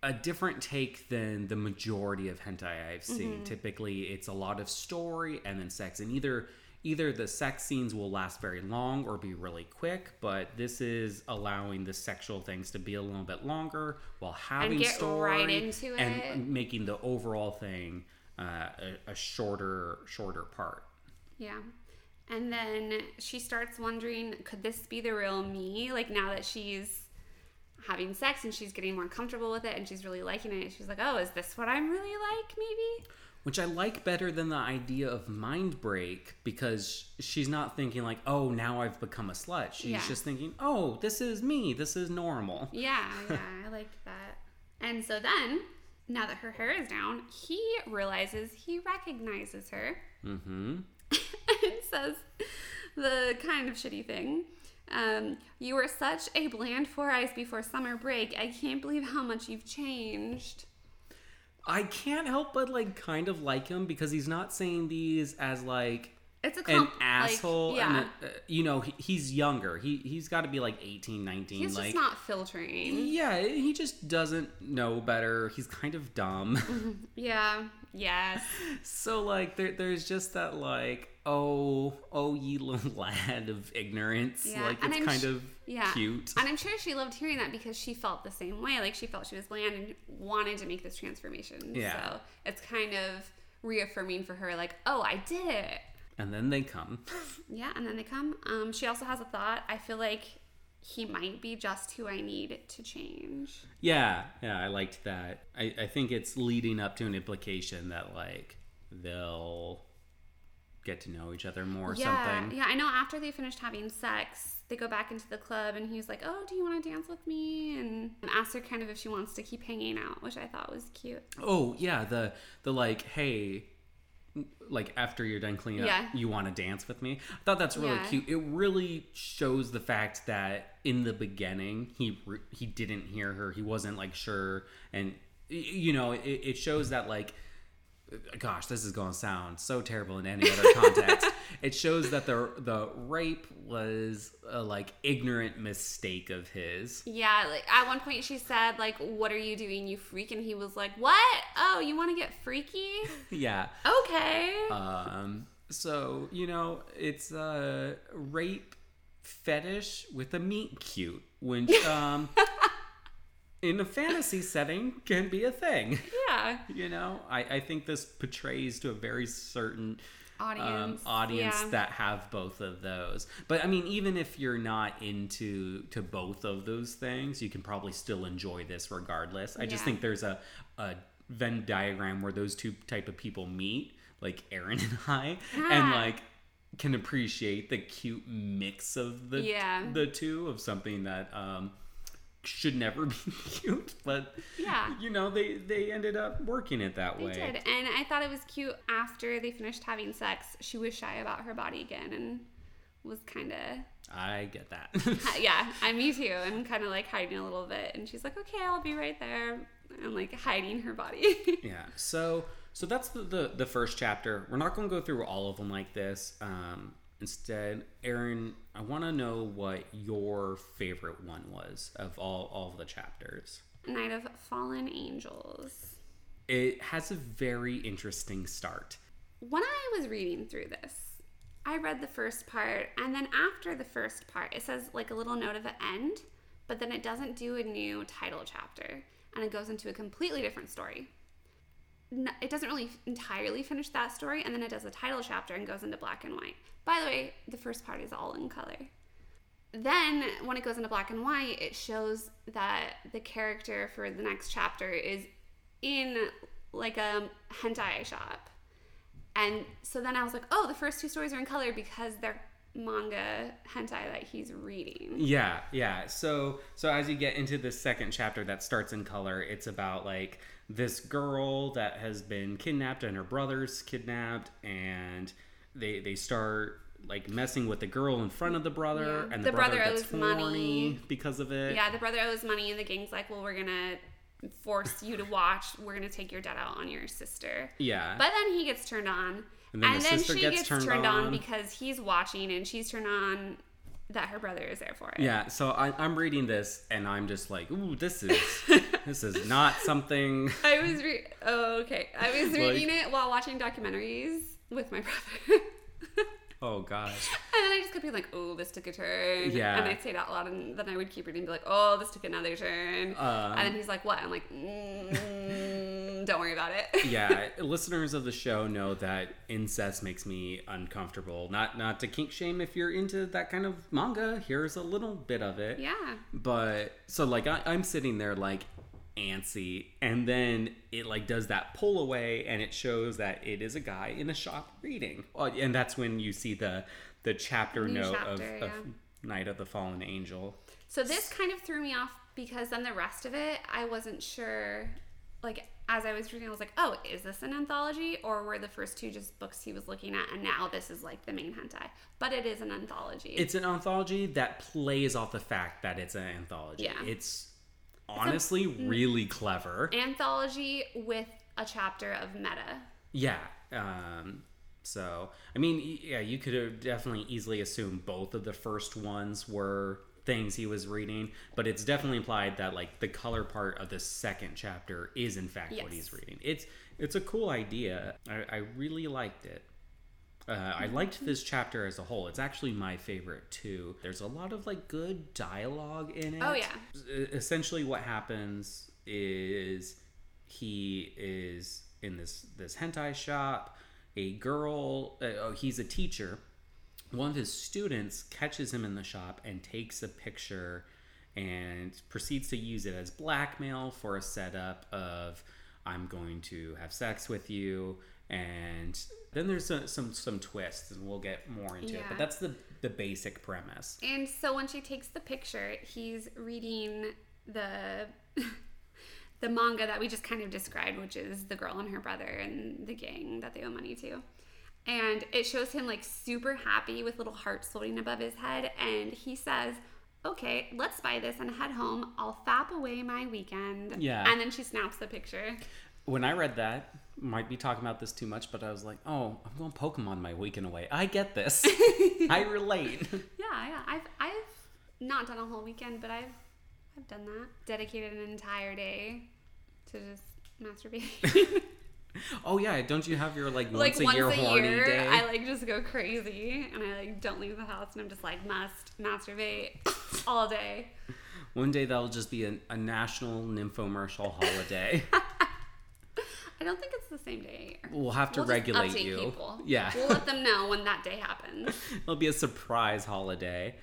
a different take than the majority of hentai I've seen. Mm-hmm. Typically, it's a lot of story and then sex, and either either the sex scenes will last very long or be really quick. But this is allowing the sexual things to be a little bit longer while having get story right into it. and making the overall thing uh, a, a shorter shorter part. Yeah. And then she starts wondering, could this be the real me? Like now that she's having sex and she's getting more comfortable with it and she's really liking it, she's like, oh, is this what I'm really like? Maybe. Which I like better than the idea of mind break because she's not thinking like, oh, now I've become a slut. She's Yeah. just thinking, oh, this is me. This is normal. Yeah, yeah, I liked that. And so then, now that her hair is down, he realizes he recognizes her Mm-hmm. and says the kind of shitty thing. Um, you were such a bland four eyes before summer break. I can't believe how much you've changed. I can't help but like kind of like him because he's not saying these as like It's a an comp- like, asshole. yeah, and uh, you know, he, he's younger. He he's got to be like 18, 19. he's like just not filtering. yeah, he just doesn't know better. He's kind of dumb. Yeah. Yes. So like there, there's just that like oh oh ye little lad of ignorance Yeah, like and it's I'm kind sh- of Yeah. cute And I'm sure she loved hearing that because she felt the same way. Like she felt she was bland and wanted to make this transformation. Yeah. So it's kind of reaffirming for her, like, oh, I did it. and then they come Yeah, and then they come. Um, she also has a thought. I feel like he might be just who I need to change. yeah yeah I liked that I, I think it's leading up to an implication that like they'll get to know each other more or yeah, something. yeah. I know. After they finished having sex, they go back into the club, and he's like, "Oh, do you want to dance with me?" And asks her kind of if she wants to keep hanging out, which I thought was cute. Oh yeah, the the like, hey, like after you're done cleaning Yeah. up, you want to dance with me. I thought that's really Yeah. cute. It really shows the fact that in the beginning he he didn't hear her. He wasn't like sure, and you know, it, it shows that like. Gosh, this is going to sound so terrible in any other context. It shows that the the rape was a like ignorant mistake of his. Yeah, like at one point she said, "Like, what are you doing, you freak?" And he was like, "What? Oh, you want to get freaky? Yeah, Okay." Um, so you know, it's a rape fetish with a meet cute, which um, in a fantasy setting can be a thing. yeah, You know, I, I think this portrays to a very certain um, audience. audience yeah. that have both of those. But I mean, even if you're not into to both of those things, you can probably still enjoy this regardless. I just think there's a, a Venn diagram where those two type of people meet, like Aaron and I, and like can appreciate the cute mix of the Yeah. the two of something that um should never be cute but Yeah. you know they they ended up working it that They way did, and I thought it was cute. After they finished having sex, she was shy about her body again, and was kind of I get that. yeah, I'm me too, and kind of like hiding a little bit. And she's like, "Okay, I'll be right there," and like hiding her body. yeah. So so that's the, the the first chapter. We're not going to go through all of them like this. Um, instead, Aaron, I want to know what your favorite one was of all all of the chapters. Night of Fallen Angels. It has a very interesting start. When I was reading through this, I read the first part, and then after the first part, it says like a little note of an end, but then it doesn't do a new title chapter, and it goes into a completely different story. It doesn't really entirely finish that story, and then it does a title chapter and goes into black and white. By the way, the first part is all in color. Then, when it goes into black and white, it shows that the character for the next chapter is in like a hentai shop. And so then I was like, oh, the first two stories are in color because they're manga hentai that he's reading. Yeah, yeah. So so as you get into the second chapter that starts in color, it's about like this girl that has been kidnapped and her brother's kidnapped and they they start like messing with the girl in front of the brother Yeah. and The the, brother, brother gets owes money. because of it. Yeah, the brother owes money, and the gang's like, well, we're gonna force you to watch. We're gonna take your debt out on your sister. Yeah. But then he gets turned on. And then the sister she gets gets turned turned, on. on. because he's watching and she's turned on that her brother is there for it. yeah, so I, I'm reading this and I'm just like, ooh, this is this is not something. I was re- oh, okay. I was Like- reading it while watching documentaries with my brother. Oh gosh. And then I just kept being like, oh, this took a turn. Yeah. And I'd say it out loud, and then I would keep reading and be like, oh, this took another turn. Um, and then he's like, what? I'm like, mm, don't worry about it. yeah, listeners of the show know that incest makes me uncomfortable. Not not to kink shame if you're into that kind of manga. Here's a little bit of it. yeah. But so like I, I'm sitting there like antsy, and then it like does that pull away, and it shows that it is a guy in a shop reading, and that's when you see the the chapter New note chapter, of, yeah. of Night of the Fallen Angel. So this kind of threw me off because then the rest of it, I wasn't sure. Like, as I was reading, I was like, oh, is this an anthology? Or were the first two just books he was looking at, and now this is like the main hentai? But it is an anthology. It's an anthology that plays off the fact that it's an anthology. Yeah. It's honestly really clever. anthology with a chapter of meta. Yeah. Um, so, I mean, yeah, you could have definitely easily assumed both of the first ones were things he was reading, but it's definitely implied that like the color part of the second chapter is in fact what he's reading. It's it's a cool idea. I, I really liked it. Uh, I liked this chapter as a whole. It's actually my favorite too. There's a lot of like good dialogue in it. Oh, yeah. Essentially, what happens is he is in this this hentai shop. A girl, uh, oh, he's a teacher. One of his students catches him in the shop and takes a picture and proceeds to use it as blackmail for a setup of I'm going to have sex with you and Then there's some some, some twists, and we'll get more into it. But that's the the basic premise. And so when she takes the picture, he's reading the the manga that we just kind of described, which is the girl and her brother and the gang that they owe money to. And it shows him like super happy with little hearts floating above his head. And he says, Okay, let's buy this and head home. I'll fap away my weekend. Yeah. And then she snaps the picture. When I read that, might be talking about this too much, but I was like, oh, I'm going Pokemon my weekend away. I get this. I relate. Yeah, yeah. I've I've not done a whole weekend, but I've I've done that. Dedicated an entire day to just masturbating. oh yeah, don't you have your like once like a once year a horny year, day? I like just go crazy and I like don't leave the house and I'm just like must masturbate all day. One day that'll just be a, a national nymphomercial holiday. I don't think it's the same day. we'll have to We'll regulate you. People. Yeah. we'll let them know when that day happens. It'll be a surprise holiday.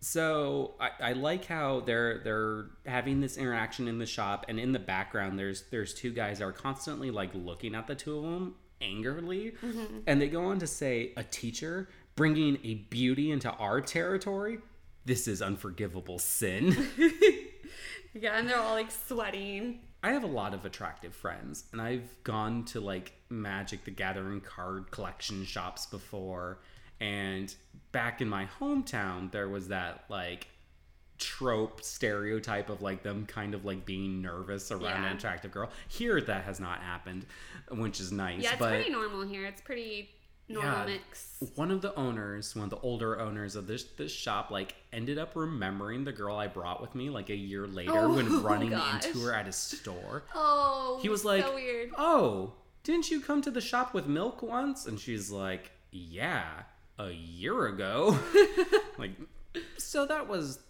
So I, I like how they're they're having this interaction in the shop, and in the background there's there's two guys that are constantly like looking at the two of them angrily, mm-hmm. and they go on to say, "A teacher bringing a beauty into our territory, this is unforgivable sin." Yeah, and they're all like sweating. I have a lot of attractive friends, and I've gone to like Magic the Gathering card collection shops before. And back in my hometown, there was that like trope stereotype of like them kind of like being nervous around Yeah. an attractive girl. Here, that has not happened, which is nice. Yeah, it's but pretty normal here. It's pretty normal Yeah. mix. one of the owners, one of the older owners of this this shop, like ended up remembering the girl I brought with me like a year later Oh, when running gosh. into her at a store. Oh, He was like, so weird. "Oh, didn't you come to the shop with milk once?" And she's like, "Yeah, a year ago." like, so that was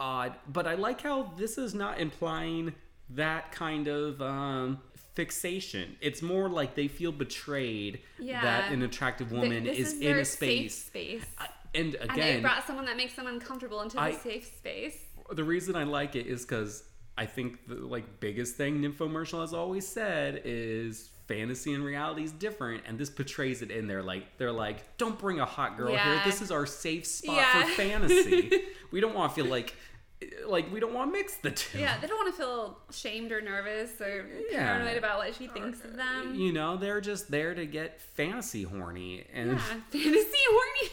odd, but I like how this is not implying that kind of um, fixation. It's more like they feel betrayed Yeah. that an attractive woman this is, is in a space. Safe space. I- and and they again, brought someone that makes them uncomfortable into the safe space. the reason I like it is because I think the like biggest thing Nymphomercial has always said is fantasy and reality is different, and this portrays it in there. Like they're like, don't bring a hot girl here. This is our safe spot Yeah. for fantasy. we don't want to feel like like we don't want to mix the two. Yeah, they don't want to feel shamed or nervous or Yeah. paranoid about what she thinks of them. You know, they're just there to get fantasy horny and. Yeah, fantasy horny,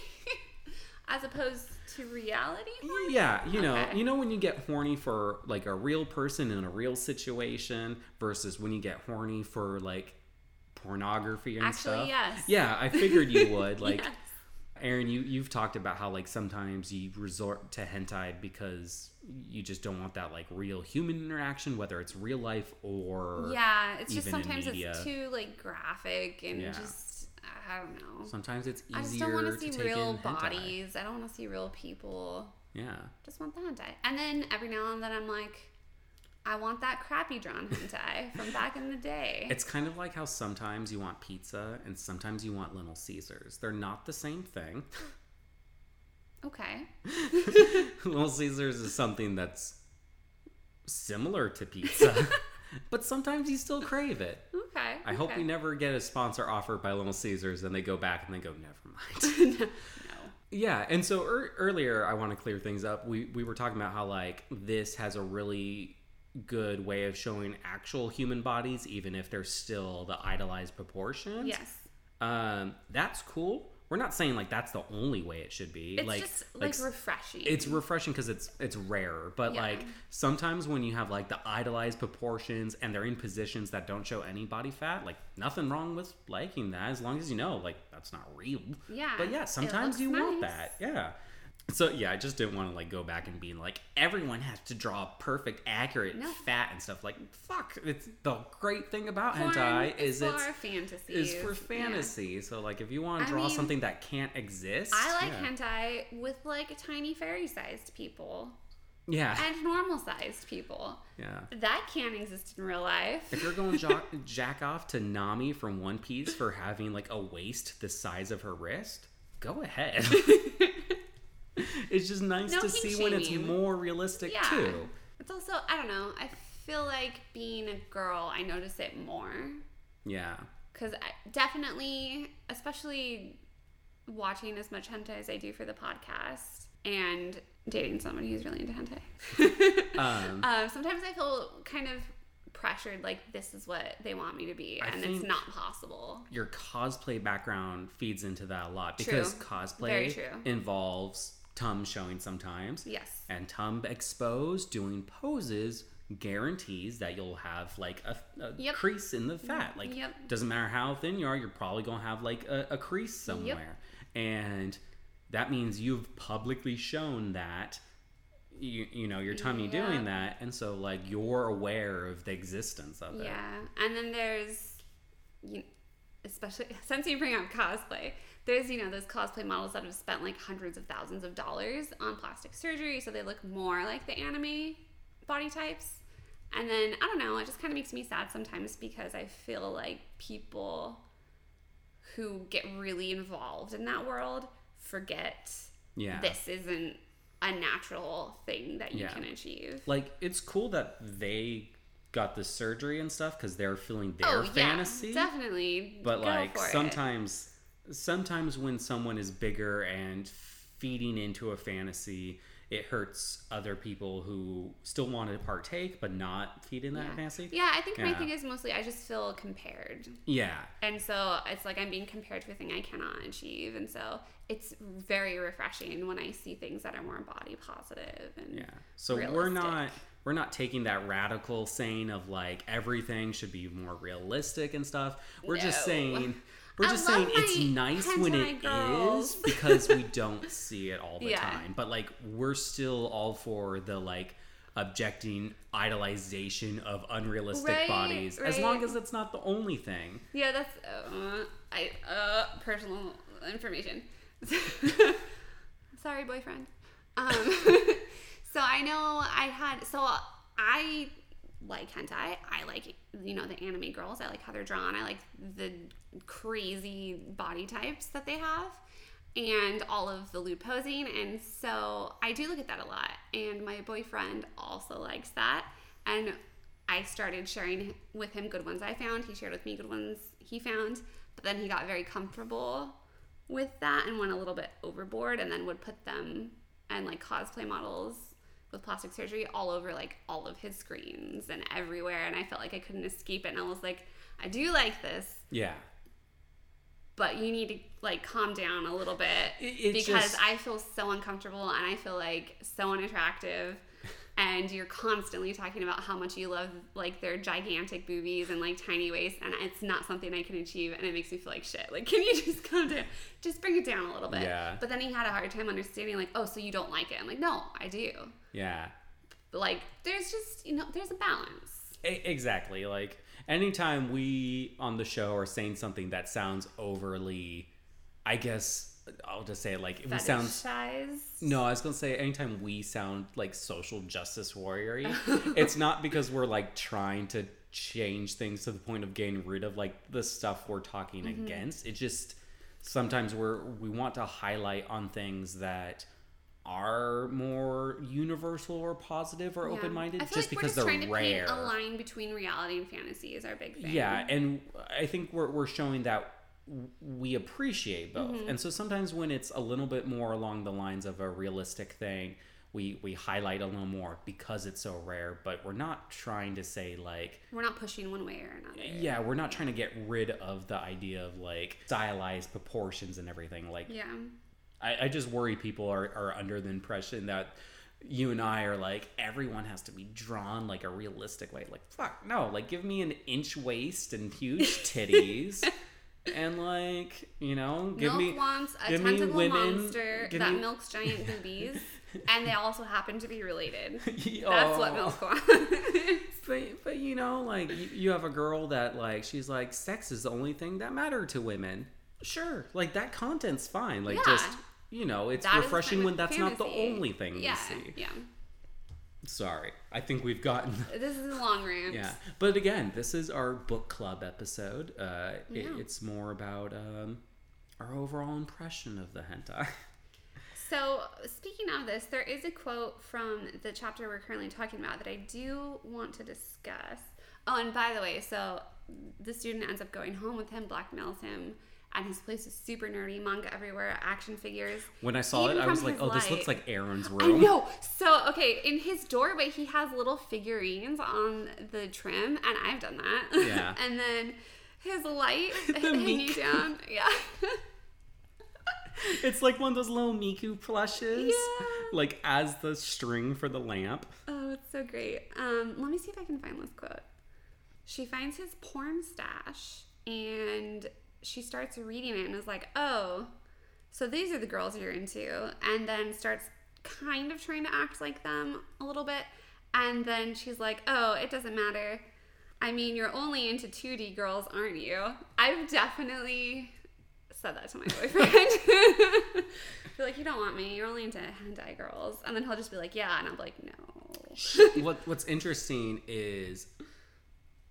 as opposed to reality. horny? Yeah, you know, Okay. you know when you get horny for like a real person in a real situation versus when you get horny for like pornography and Actually, stuff. yes. Yeah, I figured you would. Like Yes. Aaron, you you've talked about how like sometimes you resort to hentai because you just don't want that like real human interaction, whether it's real life or Yeah, it's just sometimes it's too like graphic and Yeah. just I don't know. sometimes it's easier. I just don't want to see real in hentai. bodies. I don't want to see real people. Yeah. Just want the hentai. And then every now and then I'm like, I want that crappy drawn hentai from back in the day. It's kind of like how sometimes you want pizza and sometimes you want Little Caesars. They're not the same thing. okay. Little Caesars is something that's similar to pizza, but sometimes you still crave it. Okay. I hope we never get a sponsor offered by Little Caesars and they go back and they go, never mind. no. yeah, and so ear earlier, I want to clear things up. We, we were talking about how, like, this has a really good way of showing actual human bodies, even if they're still the idolized proportions. Yes. Um, that's cool. We're not saying like that's the only way it should be. It's like, just like, s- refreshing. it's refreshing because it's it's rare but Yeah. like sometimes when you have like the idolized proportions and they're in positions that don't show any body fat like nothing wrong with liking that as long as you know like that's not real Yeah, but yeah sometimes you want that yeah so yeah i just didn't want to like go back and be like everyone has to draw perfect accurate No. fat and stuff like fuck it's the great thing about Porn hentai is for it's fantasy. is for fantasy so like if you want to draw mean, something that can't exist I like yeah. hentai with like tiny fairy sized people yeah and normal sized people. yeah That can't exist in real life. If you're going jo- jack off to Nami from One Piece for having like a waist the size of her wrist, go ahead. it's just nice No to see when it's more realistic Yeah. too. It's also I don't know. I feel like being a girl, I notice it more. Yeah. because definitely, especially watching as much hentai as I do for the podcast and dating someone who's really into hentai. Um, uh, sometimes I feel kind of pressured, like this is what they want me to be, I and it's not possible. your cosplay background feeds into that a lot because True. cosplay involves tum showing sometimes. Yes. And tum exposed doing poses guarantees that you'll have like a, a Yep. crease in the fat. Mm-hmm. Like Yep. doesn't matter how thin you are, you're probably gonna have like a, a crease somewhere. And that means you've publicly shown that you, you know your tummy Yeah. doing that and so like you're aware of the existence of it Yeah, and then there's, you, especially since you bring up cosplay, there's you know those cosplay models that have spent like hundreds of thousands of dollars on plastic surgery, so they look more like the anime body types. And then I don't know, it just kind of makes me sad sometimes because I feel like people who get really involved in that world forget yeah this isn't a natural thing that you Yeah. can achieve. like it's cool that they got the surgery and stuff because they're feeling their fantasy Oh, Yeah, definitely. but Go like sometimes sometimes when someone is bigger and feeding into a fantasy it hurts other people who still want to partake but not feed in that yeah. fantasy Yeah, I think my thing is mostly I just feel compared. yeah And so it's like I'm being compared to a thing I cannot achieve. And so it's very refreshing when I see things that are more body positive and Yeah. So we're not we're not taking that radical saying of like everything should be more realistic and stuff. We're just saying we're just saying it's nice when it girls. is because we don't see it all the Yeah. time. But like we're still all for the like objecting idolization of unrealistic Right, bodies as long as it's not the only thing. Yeah, that's uh, I uh personal information. Sorry, boyfriend. Um, so I know I had so I like hentai. I like you know the anime girls. I like how they're drawn. I like the crazy body types that they have. And all of the lewd posing, and so I do look at that a lot. And my boyfriend also likes that, and I started sharing with him good ones I found. He shared with me good ones he found, but then he got very comfortable with that and went a little bit overboard and then would put them and like cosplay models with plastic surgery all over like all of his screens and everywhere and I felt like I couldn't escape it and I was like I do like this Yeah. but you need to like calm down a little bit It- it because just- I feel so uncomfortable and I feel like so unattractive. And you're constantly talking about how much you love like their gigantic boobies and like tiny waist and it's not something I can achieve, and it makes me feel like shit. Like, can you just calm down? Just bring it down a little bit. Yeah. But then he had a hard time understanding, like, oh, so you don't like it? I'm like, no, I do. Yeah. Like, there's just you know, there's a balance. Exactly. Like anytime we on the show are saying something that sounds overly, I guess I'll just say it like we sound. No, I was gonna say anytime we sound like social justice warrior it's not because we're like trying to change things to the point of getting rid of like the stuff we're talking Mm-hmm. against. It just sometimes we're we want to highlight on things that are more universal or positive or Yeah. open minded just like because we're just they're trying to rare. a line between reality and fantasy is our big thing. Yeah, and I think we're we're showing that we appreciate both. Mm-hmm. And so sometimes when it's a little bit more along the lines of a realistic thing, we we highlight a little more because it's so rare, but we're not trying to say like We're not pushing one way or another. yeah, we're not trying to get rid of the idea of like stylized proportions and everything. Like Yeah. I, I just worry people are, are under the impression that you and I are like everyone has to be drawn like a realistic way. Like fuck no, like give me an inch waist and huge titties. And like you know, give Milk me wants a give tentacle women- monster that me- milks giant boobies, and they also happen to be related. Yeah, That's what oh. milk wants. But but you know, like you, you have a girl that like she's like sex is the only thing that matter to women. Sure, like that content's fine. Like Yeah. just you know, it's That refreshing when that's not the only thing yeah, we see. Yeah. Sorry, I think we've gotten This is a long rant. Yeah, but again, this is our book club episode. Uh, it, Yeah. it's more about um, our overall impression of the hentai. So, speaking of this, there is a quote from the chapter we're currently talking about that I do want to discuss. Oh, and by the way, so the student ends up going home with him, blackmails him, and his place is super nerdy, manga everywhere, action figures. When I saw Even it, I was like, "Oh, this looks like Aaron's room. I room." know. So okay, in his doorway, he has little figurines on the trim, and I've done that. Yeah. and then his light The hanging Miku. down. Yeah. It's like one of those little Miku plushes, Yeah. like as the string for the lamp. oh, it's so great. Um, let me see if I can find this quote. She finds his porn stash and she starts reading it and is like, "Oh, so these are the girls you're into," and then starts kind of trying to act like them a little bit, and then she's like, "Oh, it doesn't matter." I mean, you're only into 2D girls, aren't you? I've definitely said that to my boyfriend. Be like, you don't want me. You're only into hentai girls, and then he'll just be like, yeah, and I'm like, no. what What's interesting is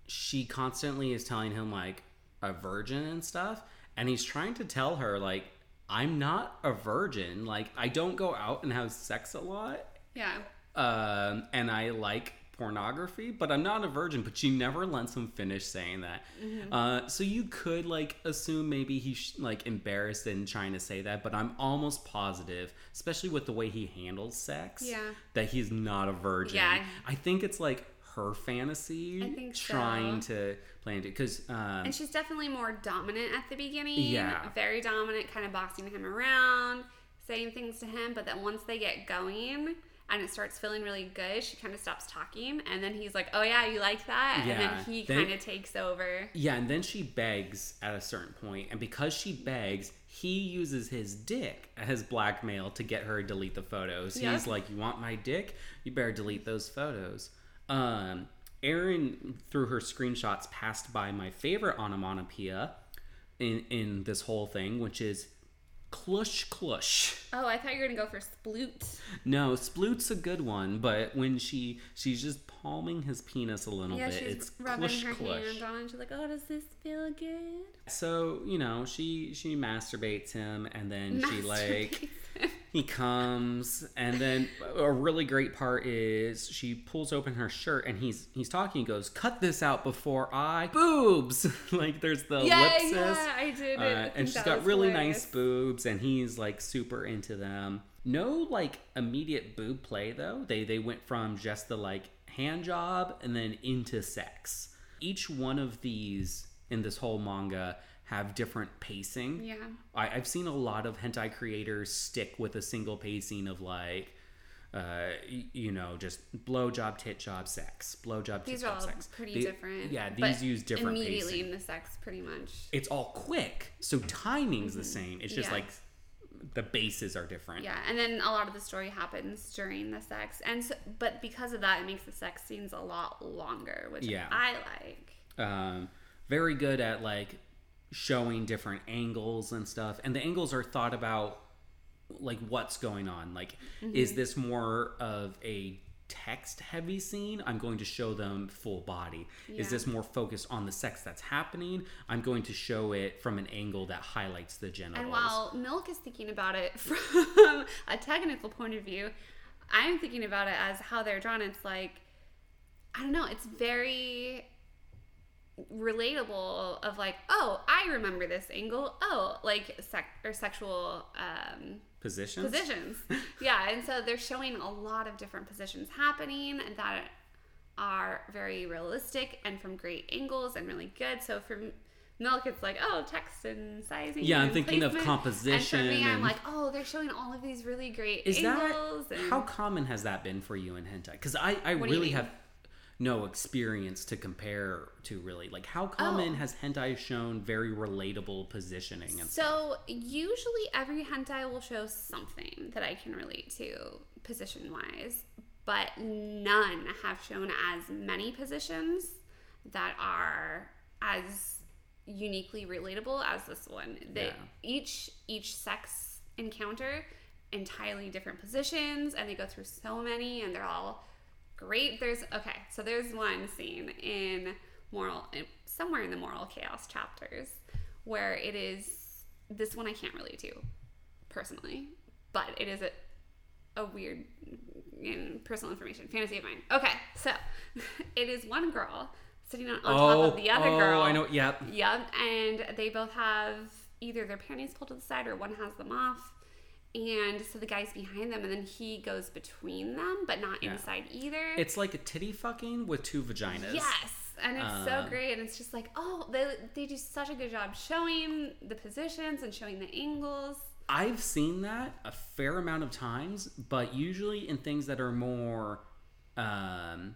she constantly is telling him like a virgin and stuff, and he's trying to tell her like, "I'm not a virgin. Like, I don't go out and have sex a lot." Yeah. um, and I like pornography, but I'm not a virgin. But she never lets him finish saying that. Mm-hmm. Uh, so you could like assume maybe he's like embarrassed and trying to say that, but I'm almost positive, especially with the way he handles sex, Yeah. that he's not a virgin. Yeah. I think it's like her fantasy so. trying to play it because um, And she's definitely more dominant at the beginning. Yeah. Very dominant, kind of bossing him around, saying things to him. But then once they get going and it starts feeling really good, she kind of stops talking. And then he's like, oh, yeah, you like that? And Yeah. then he kind of takes over. Yeah, and then she begs at a certain point, and because she begs, he uses his dick as blackmail to get her to delete the photos. Yeah. He's like, "You want my dick? You better delete those photos." Um, Erin, through her screenshots, passed by my favorite onomatopoeia in in this whole thing, which is clush clush. Oh, I thought you were going to go for sploot. No, sploot's a good one, but when she she's just palming his penis a little Yeah, bit, she's it's rubbing clush her clush. hand on. She's like, oh, does this feel good? So you know, she she masturbates him, and then she like he comes, and then a really great part is she pulls open her shirt, and he's he's talking. He goes, "Cut this out before I boobs." like there's the yeah, ellipsis. yeah, I did. Uh, I and she's got really hilarious. nice boobs, and he's like super into them. No like immediate boob play though. They they went from just the like hand job and then into sex. Each one of these in this whole manga have different pacing. Yeah. I, I've seen a lot of hentai creators stick with a single pacing of like, uh, you know, just blowjob, tit job, sex, blowjob, tit job. These are all sex. pretty They- different. Yeah, but these use different immediately pacing in the sex, pretty much. it's all quick so timing's the same it's just Mm-hmm. Yeah. like the bases are different Yeah, and then a lot of the story happens during the sex, and so, but because of that, it makes the sex scenes a lot longer, which Yeah. I like. um, very good at like showing different angles and stuff and the angles are thought about like what's going on like is Mm-hmm. this more of a text heavy scene i'm going to show them full body is this more focused on the sex that's happening i'm going to show it from an angle that highlights the genitals And while Milk is thinking about it from a technical point of view, I'm thinking about it as how they're drawn. It's like, I don't know, it's very relatable of like, oh, I remember this angle. Oh, like sex or sexual um, positions positions. yeah, and so they're showing a lot of different positions happening that are very realistic and from great angles and really good. So for Milk, it's like, oh, text and sizing. Yeah, I'm and thinking of composition And for me, I'm like, oh, they're showing all of these really great Is that angles. and how common has that been for you in hentai? Because I, I really have no experience to compare to. Really, like how common Oh. has hentai shown very relatable positioning and stuff? So usually every hentai will show something that I can relate to position wise, but none have shown as many positions that are as uniquely relatable as this one. They Yeah. each each sex encounter entirely different positions and they go through so many and they're all great. There's okay, so there's one scene in moral somewhere in the moral chaos chapters where it is this one I can't relate to personally, but it is a a weird in personal information fantasy of mine. Okay, so it is one girl sitting on, on top of the other girl. oh, girl. I know. Yep. Yep, and they both have either their panties pulled to the side or one has them off. And so the guy's behind them, and then he goes between them, but not Yeah. inside either. It's like a titty fucking with two vaginas. Yes, and it's so Um, great, and it's just like, oh, they they do such a good job showing the positions and showing the angles. I've seen that a fair amount of times, but usually in things that are more um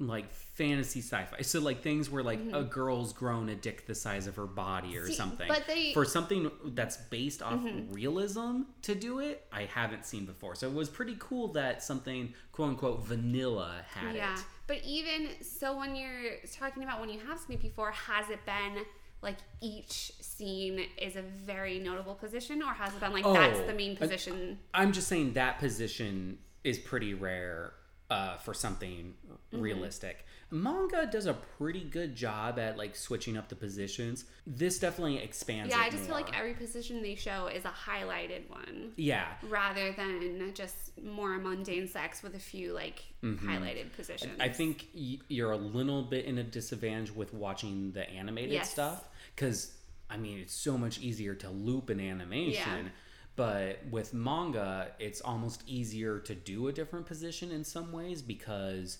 like fantasy sci-fi. So like things where like a girl's grown a dick the size of her body or Mm-hmm. See, something. but they- For something that's based off Mm-hmm. realism to do it, I haven't seen before. So it was pretty cool that something quote unquote vanilla had Yeah, it. but even so, when you're talking about when you have seen it before, has it been like each scene is a very notable position, or has it been like that's Oh, the main position? I'm just saying that position is pretty rare uh, for something Mm-hmm. realistic. Manga does a pretty good job at like switching up the positions. This definitely expands. yeah, I just feel like every position they show is a highlighted one. yeah, rather than just more mundane sex with a few like highlighted positions. Mm-hmm. I think you're a little bit in a disadvantage with watching the animated Yes. stuff because I mean it's so much easier to loop an animation. Yeah. But with manga, it's almost easier to do a different position in some ways because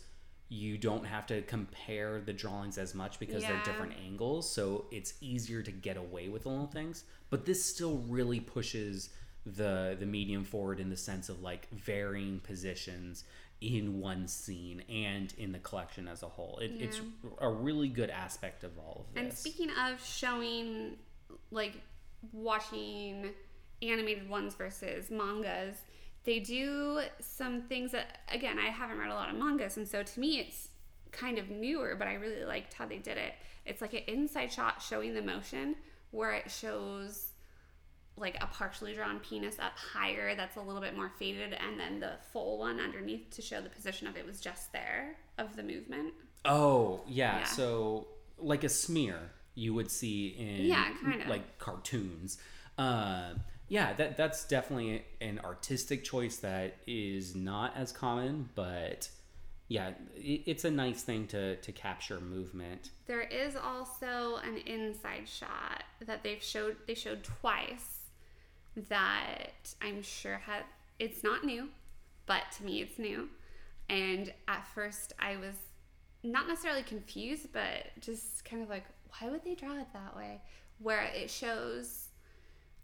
you don't have to compare the drawings as much because they're different angles. So it's easier to get away with little things. But this still really pushes the the medium forward in the sense of like varying positions in one scene and in the collection as a whole. It, It's a really good aspect of all of this. And speaking of showing, like, watching animated ones versus mangas, they do some things that, again, I haven't read a lot of mangas, and so to me it's kind of newer, but I really liked how they did it. It's like an inside shot showing the motion where it shows like a partially drawn penis up higher that's a little bit more faded and then the full one underneath to show the position of it was just there of the movement Oh, yeah. Yeah. So like a smear you would see in Yeah, kinda. like cartoons. Uh, yeah, that that's definitely an artistic choice that is not as common, but yeah, it, it's a nice thing to to capture movement. There is also an inside shot that they've showed they showed twice that I'm sure had it's not new, but to me it's new. And at first I was not necessarily confused, but just kind of like, why would they draw it that way? Where it shows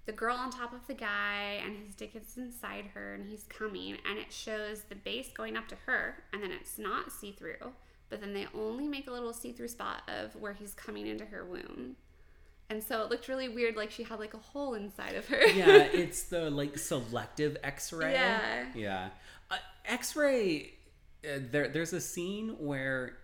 the girl on top of the guy and his dick is inside her and he's coming and it shows the base going up to her and then it's not see-through but then they only make a little see-through spot of where he's coming into her womb and so it looked really weird like she had like a hole inside of her yeah, it's the like selective X-ray. Yeah. yeah. Uh, X-ray. Uh, there, there's a scene where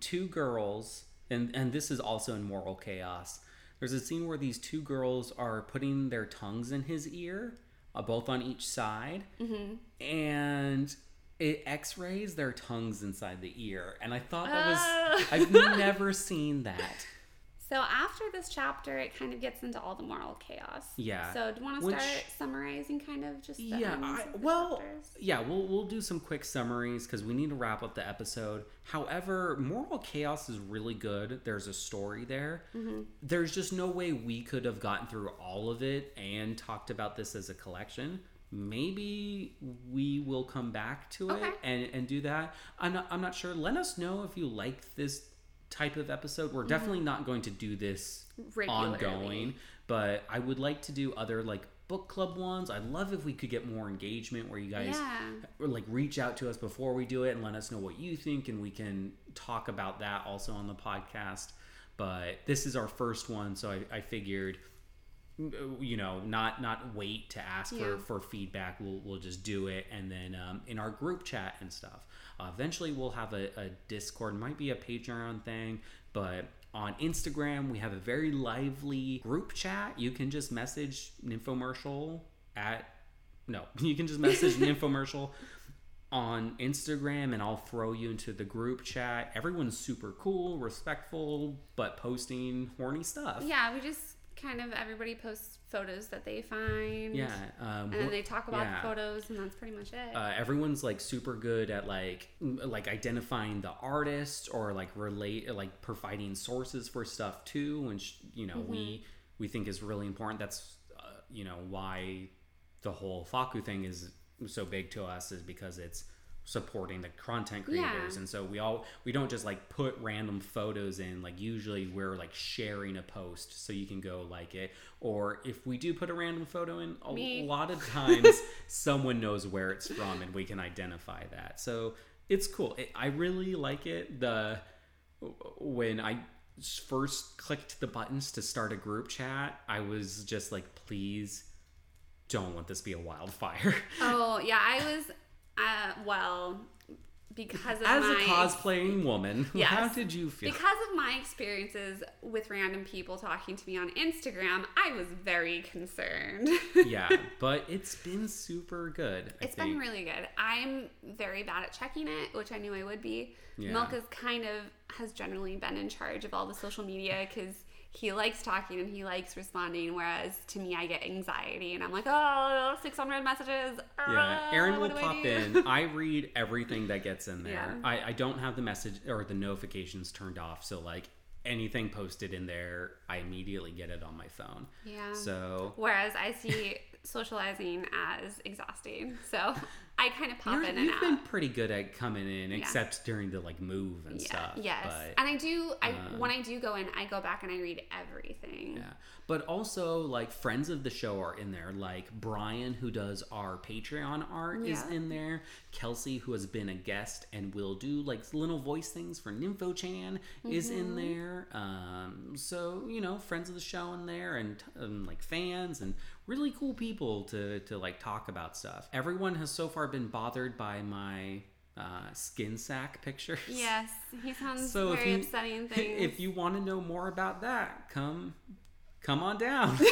two girls, and and this is also in Moral Chaos. There's a scene where these two girls are putting their tongues in his ear, uh, both on each side, Mm-hmm. and it X-rays their tongues inside the ear. And I thought that was Oh. I've never seen that. So after this chapter it kind of gets into all the moral chaos Yeah. so do you want to Which- start summarizing kind of just the yeah I, well chapters? yeah we'll, we'll do some quick summaries because we need to wrap up the episode however moral chaos is really good there's a story there Mm-hmm. there's just no way we could have gotten through all of it and talked about this as a collection maybe we will come back to Okay. it and, and do that I'm not, I'm not sure let us know if you like this type of episode we're definitely not going to do this Mm-hmm. Regularly. ongoing but i would like to do other like book club ones i'd love if we could get more engagement where you guys Yeah. like reach out to us before we do it and let us know what you think and we can talk about that also on the podcast but this is our first one so i, I figured you know not not wait to ask for, Yeah. for feedback we'll, we'll just do it and then um, in our group chat and stuff uh, eventually we'll have a, a discord might be a patreon thing but on instagram we have a very lively group chat you can just message Nymphomercial at no you can just message Nymphomercial on Instagram and I'll throw you into the group chat. Everyone's super cool, respectful, but posting horny stuff. Yeah, we just kind of everybody posts photos that they find. Yeah. Um, And then they talk about yeah. the photos, and that's pretty much it. uh, everyone's like super good at like like identifying the artist or like relate like providing sources for stuff too which you know we Mm-hmm. we think is really important that's uh, you know why the whole FAKKU thing is so big to us is because it's supporting the content creators. Yeah. and so we all we don't just like put random photos in. Like usually we're like sharing a post so you can go like it. Or if we do put a random photo in a Me. lot of times someone knows where it's from and we can identify that. So it's cool. It, i really like it. The when i first clicked the buttons to start a group chat i was just like please don't let this be a wildfire. Oh yeah, I was. Uh, well, because of as my a cosplaying woman how did you feel Because of my experiences with random people talking to me on Instagram, I was very concerned. yeah but it's been super good I It's think. been really good. I'm very bad at checking it, which I knew I would be. Yeah. Milk is kind of has generally been in charge of all the social media because he likes talking and he likes responding, whereas to me, I get anxiety and I'm like, oh, 600 messages. Yeah, ah, Aaron will what do I pop in. I read everything that gets in there. Yeah. I, I don't have the message or the notifications turned off, so like anything posted in there, I immediately get it on my phone. Yeah. So Whereas I see socializing as exhausting. So I kind of pop you're, in and you've out. been pretty good at coming in, except during the like move and yeah. stuff. Yes. But, and I do I uh, when I do go in, I go back and I read everything. Yeah. But also, like, friends of the show are in there. Like, Brian, who does our Patreon art, is in there. Kelsey, who has been a guest and will do, like, little voice things for Nympho Chan, is in Mm-hmm. there. Um, so, you know, friends of the show in there and, um, like, fans and really cool people to, to, like, talk about stuff. Everyone has so far been bothered by my uh, skin sack pictures. Yes, he sounds So very you upsetting things. if you want to know more about that, come come on down.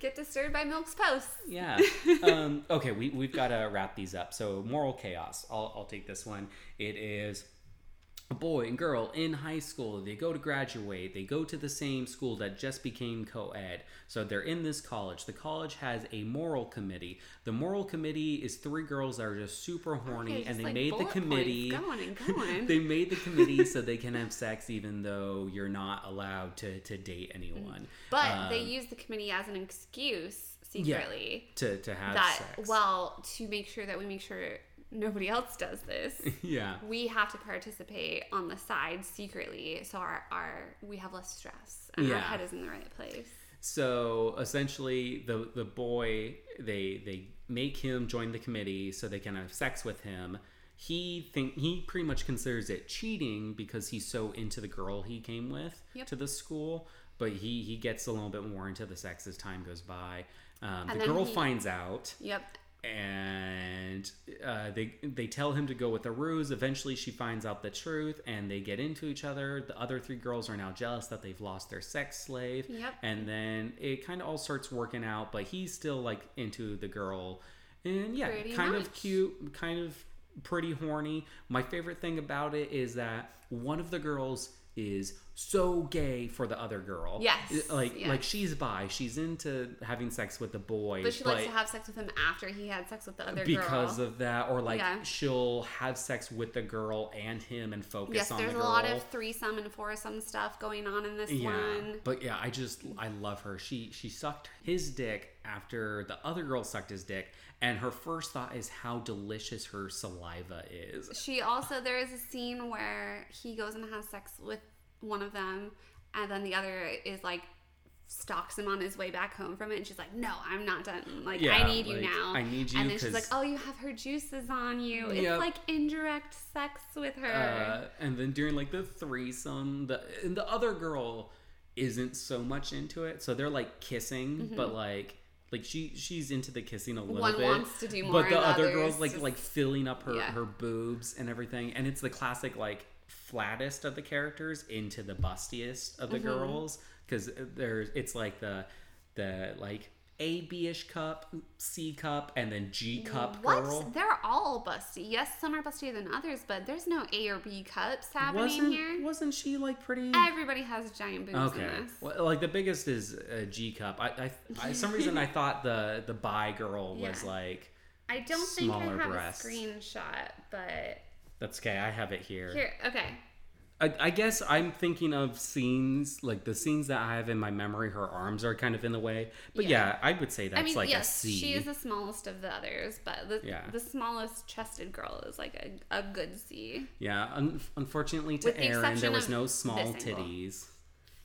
Get disturbed by Milk's posts. yeah. Um, okay, we we've got to wrap these up. So moral chaos. I'll I'll take this one. It is a boy and girl in high school. They go to graduate. They go to the same school that just became co-ed. So they're in this college. The college has a moral committee. The moral committee is three girls that are just super horny, Okay, and they like made the committee. going going. they made the committee so they can have sex even though you're not allowed to, to date anyone. But they Um, use the committee as an excuse secretly to, to have that sex. well to make sure that we make sure nobody else does this. yeah. we have to participate on the side secretly so our, our we have less stress and our head is in the right place. So essentially, the the boy they they make him join the committee so they can have sex with him. He think he pretty much considers it cheating because he's so into the girl he came with Yep. to the school. But he he gets a little bit more into the sex as time goes by. Um, the girl he- finds out, Yep. And uh, they they tell him to go with the ruse. Eventually, she finds out the truth, and they get into each other. The other three girls are now jealous that they've lost their sex slave. Yep. And then it kind of all starts working out, but he's still like into the girl, and yeah, Pretty kind of cute, kind of pretty horny. My favorite thing about it is that one of the girls is so gay for the other girl. Yes, Like like she's bi. She's into having sex with the boy. But she likes to have sex with him after he had sex with the other girl. because girl. of that or like Yeah. she'll have sex with the girl and him and focus yes, on there's the a lot of threesome and foursome stuff going on in this yeah one. but yeah i just i love her she she sucked his dick after the other girl sucked his dick and her first thought is how delicious her saliva is She also there is a scene where he goes and has sex with one of them, and then the other is like stalks him on his way back home from it, and she's like, "No, I'm not done. Like Yeah, I need you now. I need you And then she's like, "Oh, you have her juices on you. Yep. It's like indirect sex with her." uh, and then during like the threesome the and the other girl isn't so much into it so they're like kissing but like like she she's into the kissing a little. One bit wants to do more but the the other other's girl's like just- like filling up her Yeah. her boobs and everything and it's the classic like flattest of the characters into the bustiest of the Mm-hmm. girls because there's it's like the the like A B-ish cup, C cup, and then G cup what? girl. They're all busty. Yes, some are bustier than others, but there's no A or B cups happening Wasn't here. wasn't she like pretty? Everybody has giant boobs Okay, in this. well, like the biggest is a G cup. I, I, I some reason I thought the the bi girl was Yeah. like I don't think I Smaller have breasts. a screenshot, but that's okay. I have it here. here, okay. I, I guess I'm thinking of scenes like the scenes that I have in my memory. Her arms are kind of in the way, but yeah, Yeah. I would say that's I mean, like yes, a C. she is the smallest of the others, but the Yeah. the smallest chested girl is like a, a good C. yeah, un- unfortunately to With the Aaron, there was no small titties.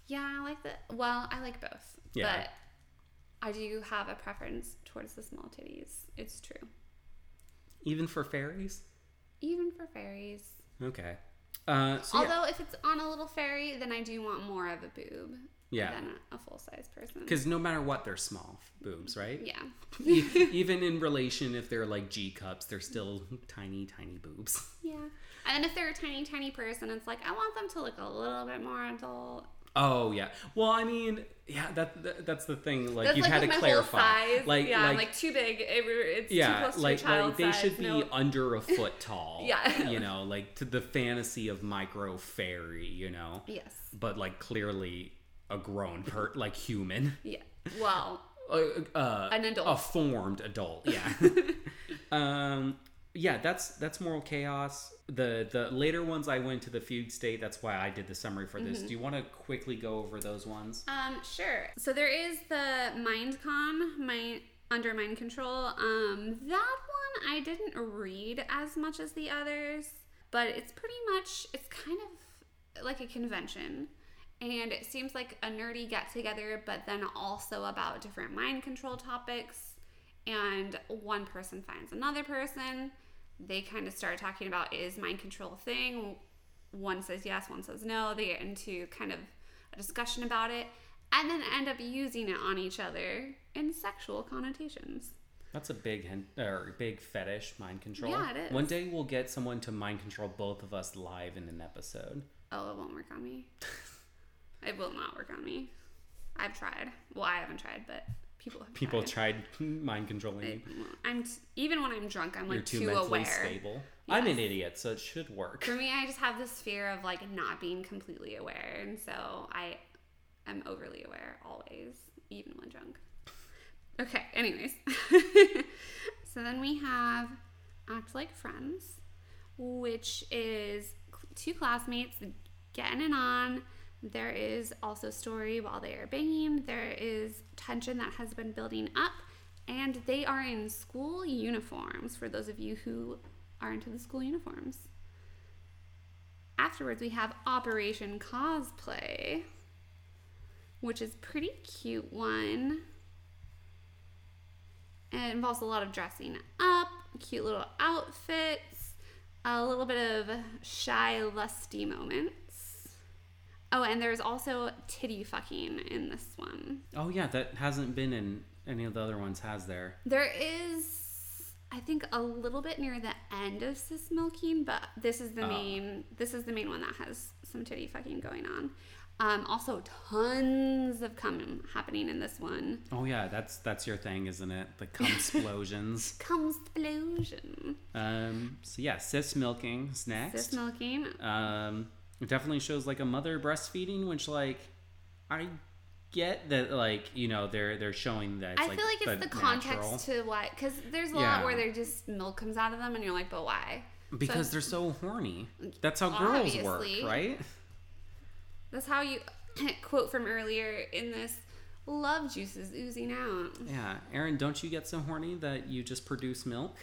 Yeah, I like the. Well, I like both, Yeah. but I do have a preference towards the small titties. It's true, Even for fairies? even for fairies. Okay. Uh, so yeah. Although if it's on a little fairy, then I do want more of a boob Yeah. than a, full size person. Because no matter what, they're small boobs, right? Yeah. Even in relation, if they're like G cups, they're still tiny, tiny boobs. Yeah. And then if they're a tiny, tiny person, it's like I want them to look a little bit more adult. Oh yeah. Well, I mean, yeah. That, that that's the thing. Like That's you like had to clarify. Like yeah, like, like too big. It, it's too yeah, close to like like they size. should be No. under a foot tall. Yeah. You know, like to the fantasy of micro fairy. You know. Yes. But like clearly a grown per like human. Yeah. Well, Uh, uh, An adult. a formed adult. Yeah. um. Yeah, that's that's moral chaos. The the later ones I went to the fugue state. That's why I did the summary for Mm-hmm. this. Do you want to quickly go over those ones? um, sure. So there is the mind con, my under mind control. Um, that one I didn't read as much as the others, but it's pretty much it's kind of like a convention. And it seems like a nerdy get together, but then also about different mind control topics. And one person finds another person. They kind of start talking about is mind control a thing? One says yes, one says no. They get into kind of a discussion about it and then end up using it on each other in sexual connotations. That's a big hen- or big fetish mind control. Yeah, it is. One day we'll get someone to mind control both of us live in an episode. Oh, it won't work on me. it will not work on me. I've tried. Well, I haven't tried, but people People tried. mind controlling you. I'm even when I'm drunk, I'm You're like too, too, mentally aware. stable. I'm an idiot, so it should work. For me, I just have this fear of like not being completely aware, and so I am overly aware always, even when drunk. Okay, anyways. so then we have Act Like Friends, which is two classmates getting it on. There is also story while they are banging. There is tension that has been building up, and they are in school uniforms. For those of you who are into the school uniforms. Afterwards, we have Operation Cosplay, which is pretty cute one. It involves a lot of dressing up, cute little outfits, a little bit of shy, lusty moments. Oh, and there's also titty fucking in this one. Oh yeah, that hasn't been in any of the other ones, has there? There is, I think, a little bit near the end of cis milking, but this is the Oh. main. This is the main one that has some titty fucking going on. Um, also, tons of cum happening in this one. Oh yeah, that's that's your thing, isn't it? The cum explosions. Cum explosion. um. So yeah, cis milking is next. Cis milking. Um, it definitely shows like a mother breastfeeding, which like I get that like you know they're they're showing that. It's, I feel like it's the, context to what, because there's a Yeah. lot where there just milk comes out of them, and you're like, but why? because So- they're so horny. That's how girls work, right? That's how you quote from earlier in this. Love juices oozing out Yeah, Aaron, don't you get so horny that you just produce milk?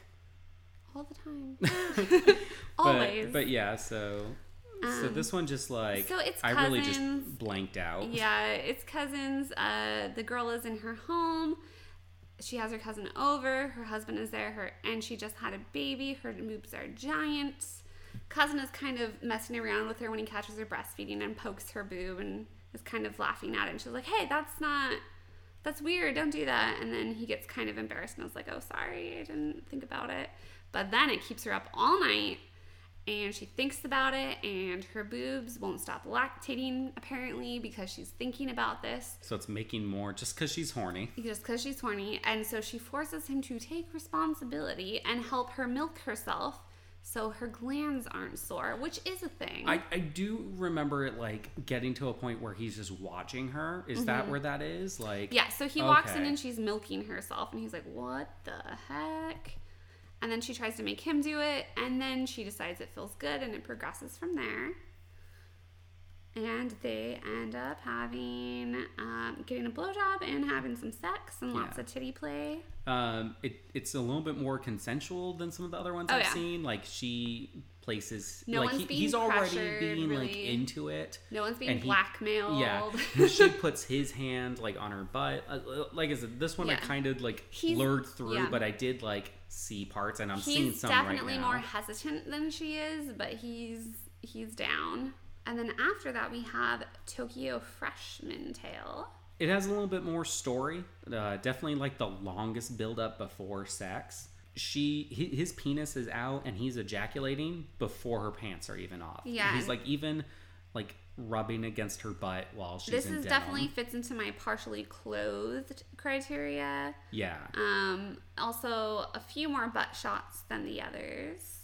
all the time. But- Always. But, yeah, so so Um, this one just like so it's I really just blanked out. Yeah, it's cousins. Uh, the girl is in her home. She has her cousin over. Her husband is there. Her and she just had a baby. Her boobs are giant. Cousin is kind of messing around with her when he catches her breastfeeding and pokes her boob and is kind of laughing at it. And she's like, "Hey, that's not. That's weird. Don't do that." And then he gets kind of embarrassed and I was like, "Oh, sorry. I didn't think about it." But then it keeps her up all night. And she thinks about it and her boobs won't stop lactating apparently because she's thinking about this So it's making more just because she's horny. just because she's horny and so she forces him to take responsibility and help her milk herself so her glands aren't sore which is a thing I, I do remember it like getting to a point where he's just watching her. Is that where that is? Like Mm-hmm. yeah so he walks in and she's milking herself and he's like what the heck and then she tries to make him do it and then she decides it feels good and it progresses from there and they end up having um, getting a blowjob and having some sex and lots Yeah. of titty play um it, it's a little bit more consensual than some of the other ones Oh, I've yeah. seen. Like she places No like one's he- being he's already being like into it. no one's being And he- blackmailed Yeah, she puts his hand like on her butt. Uh, like I said, this one I kind of like He's- blurred through, yeah. but I did like see parts, and I'm seeing some definitely right now. more hesitant than she is but he's he's down and then after that we have tokyo freshman tale It has a little bit more story. Uh, definitely like the longest build up before sex. She his penis is out and he's ejaculating before her pants are even off. Yeah, he's like even like rubbing against her butt while she's this in is denim. definitely fits into my partially clothed criteria yeah. um also a few more butt shots than the others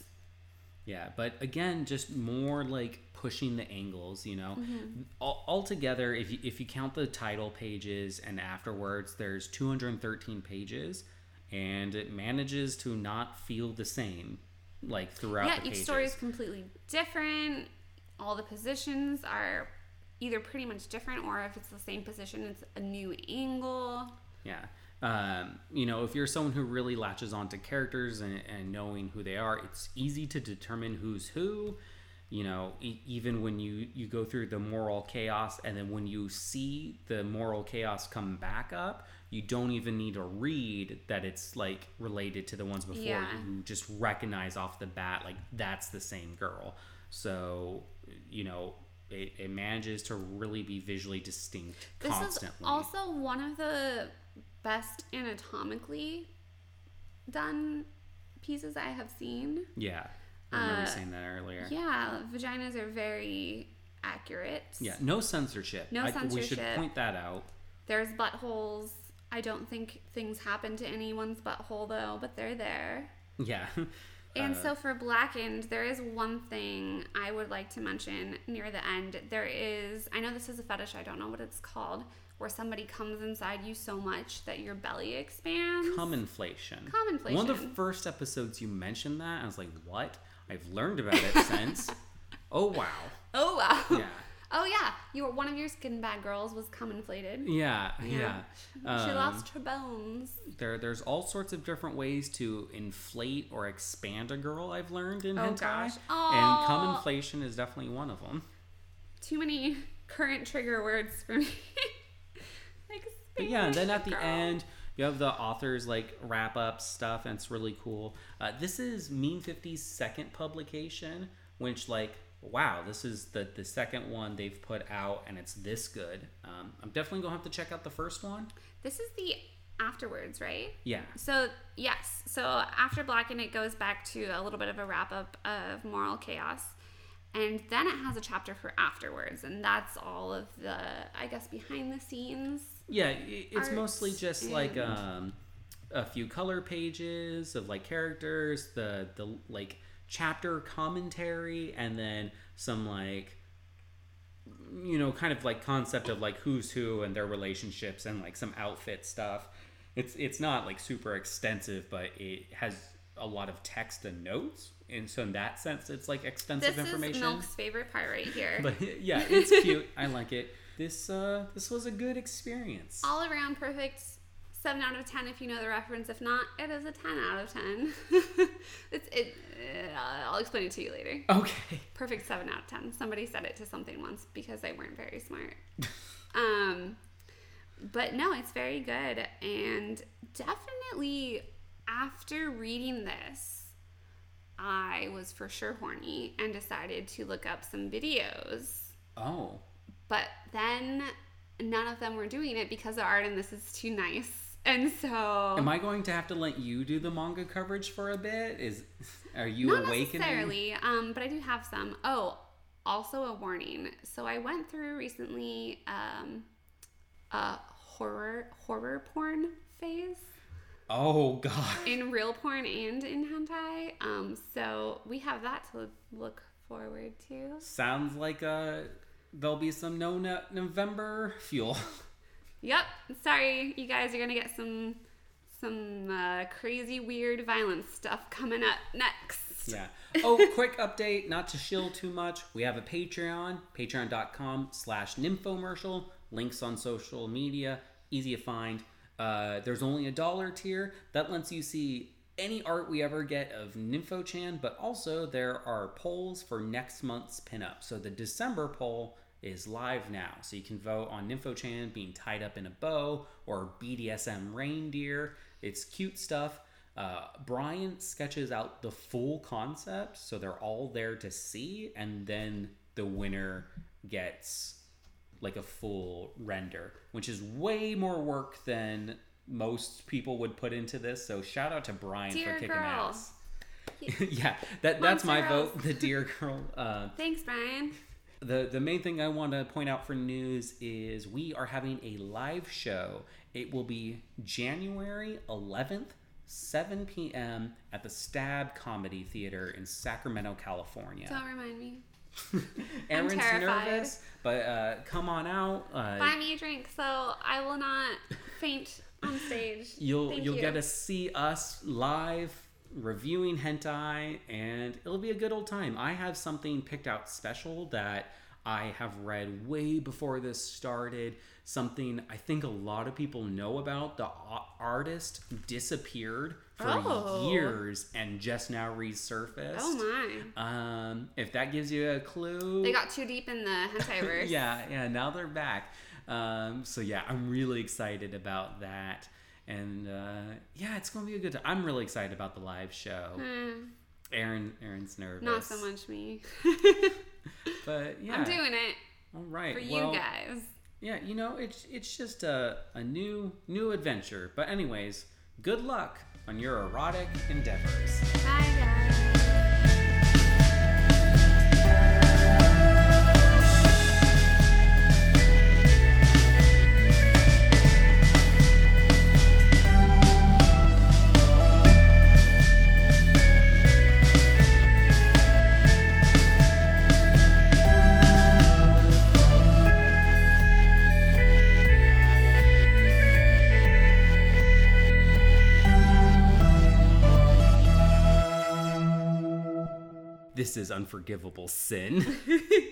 Yeah, but again, just more like pushing the angles, you know. Mm-hmm. All Altogether, if you, if you count the title pages and afterwards, there's 213 pages, and it manages to not feel the same, like throughout yeah each story is completely different all the positions are either pretty much different or if it's the same position it's a new angle Yeah. Um, you know, if you're someone who really latches onto characters and, and knowing who they are, it's easy to determine who's who. You know, e- even when you you go through the moral chaos, and then when you see the moral chaos come back up, you don't even need to read that it's like related to the ones before. Yeah. You just recognize off the bat like that's the same girl. So, you know. It, it manages to really be visually distinct This constantly. is also one of the best anatomically done pieces I have seen. Yeah, I remember Uh, saying that earlier. Yeah, vaginas are very accurate. Yeah, no censorship. No I- We should point that out. There's buttholes. I don't think things happen to anyone's butthole though, but they're there. Yeah. And Uh, so for Blackened, there is one thing I would like to mention near the end. There is, I know this is a fetish, I don't know what it's called, where somebody comes inside you so much that your belly expands. cum inflation. Cum inflation. One of the first episodes you mentioned that, I was like, "What?" I've learned about it since. Oh wow. oh wow. Yeah. Oh yeah, you were one of your skin bag girls was cum inflated. Yeah, yeah. she Um, lost her bones. There, there's all sorts of different ways to inflate or expand a girl. I've learned in Oh, hentai, gosh. and cum inflation is definitely one of them. Too many current trigger words for me. But yeah, and then at the Girl. end, you have the authors like wrap up stuff, and it's really cool. Uh, this is Mean 50's second publication, which like wow, this is the the second one they've put out, and it's this good. Um, I'm definitely gonna have to check out the first one. This is the afterwards, right? Yeah, So yes, so after Blacken, it goes back to a little bit of a wrap up of moral chaos, and then it has a chapter for afterwards, and that's all of the I guess behind the scenes. yeah, it's mostly just like um, a few color pages of like characters, the the like chapter commentary, and then some like you know, kind of like concept of like who's who and their relationships and like some outfit stuff. It's it's not like super extensive, but it has a lot of text and notes, and so in that sense, it's like extensive This information. is Milk's favorite part right here. But yeah, it's cute. I like it. This uh this was a good experience. all around perfect. Seven out of ten if you know the reference. If not, it is a ten out of ten. it's it. Uh, I'll explain it to you later. Okay. perfect 7 out of 10 somebody said it to something once because they weren't very smart um but no it's very good and definitely after reading this i was for sure horny and decided to look up some videos Oh. but then none of them were doing it because the art in this is too nice And so Am I going to have to let you do the manga coverage for a bit? Is are you not awakening? necessarily, um, but I do have some. Oh, also a warning. So I went through recently um, a horror horror porn phase Oh god. in real porn and in hentai. Um, so we have that to look forward to. Sounds like uh there'll be some no no- November fuel. Yep. Sorry, you guys are gonna get some some uh, crazy, weird, violent stuff coming up next. Yeah. Oh, quick update, not to shill too much. We have a Patreon, patreon.com slash nymphomercial. Links on social media, easy to find. Uh, there's only a dollar tier. That lets you see any art we ever get of Nympho-chan, but also there are polls for next month's pinup. So the December poll is live now. So you can vote on Nympho-chan being tied up in a bow or BDSM reindeer. It's cute stuff. Uh, Brian sketches out the full concept, so they're all there to see, and then the winner gets like a full render, which is way more work than most people would put into this. So shout out to Brian Deer for kicking girl. ass. yeah, that that's my vote. The deer girl. Uh, Thanks, Brian. The the main thing I want to point out for news is we are having a live show. It will be January 11th, 7 p.m. at the Stab Comedy Theater in Sacramento, California. Don't remind me. Aaron's nervous, but uh, come on out. Uh, Buy me a drink so I will not faint on stage. You'll Thank you'll you. get to see us live reviewing hentai, and it'll be a good old time. I have something picked out special that I have read way before this started. Something I think a lot of people know about. The artist disappeared for Oh. years and just now resurfaced. Oh my. Um, if that gives you a clue, They got too deep in the hentai verse. yeah, yeah. Now they're back. Um, so yeah, I'm really excited about that, and uh, yeah, it's gonna be a good. time. I'm really excited about the live show. Hmm, Aaron, Aaron's nervous. not so much me. but yeah. I'm doing it All right. for well, you guys. Yeah, you know, it's it's just a a new new adventure. But anyways, good luck on your erotic endeavors. Bye, guys. Is unforgivable sin.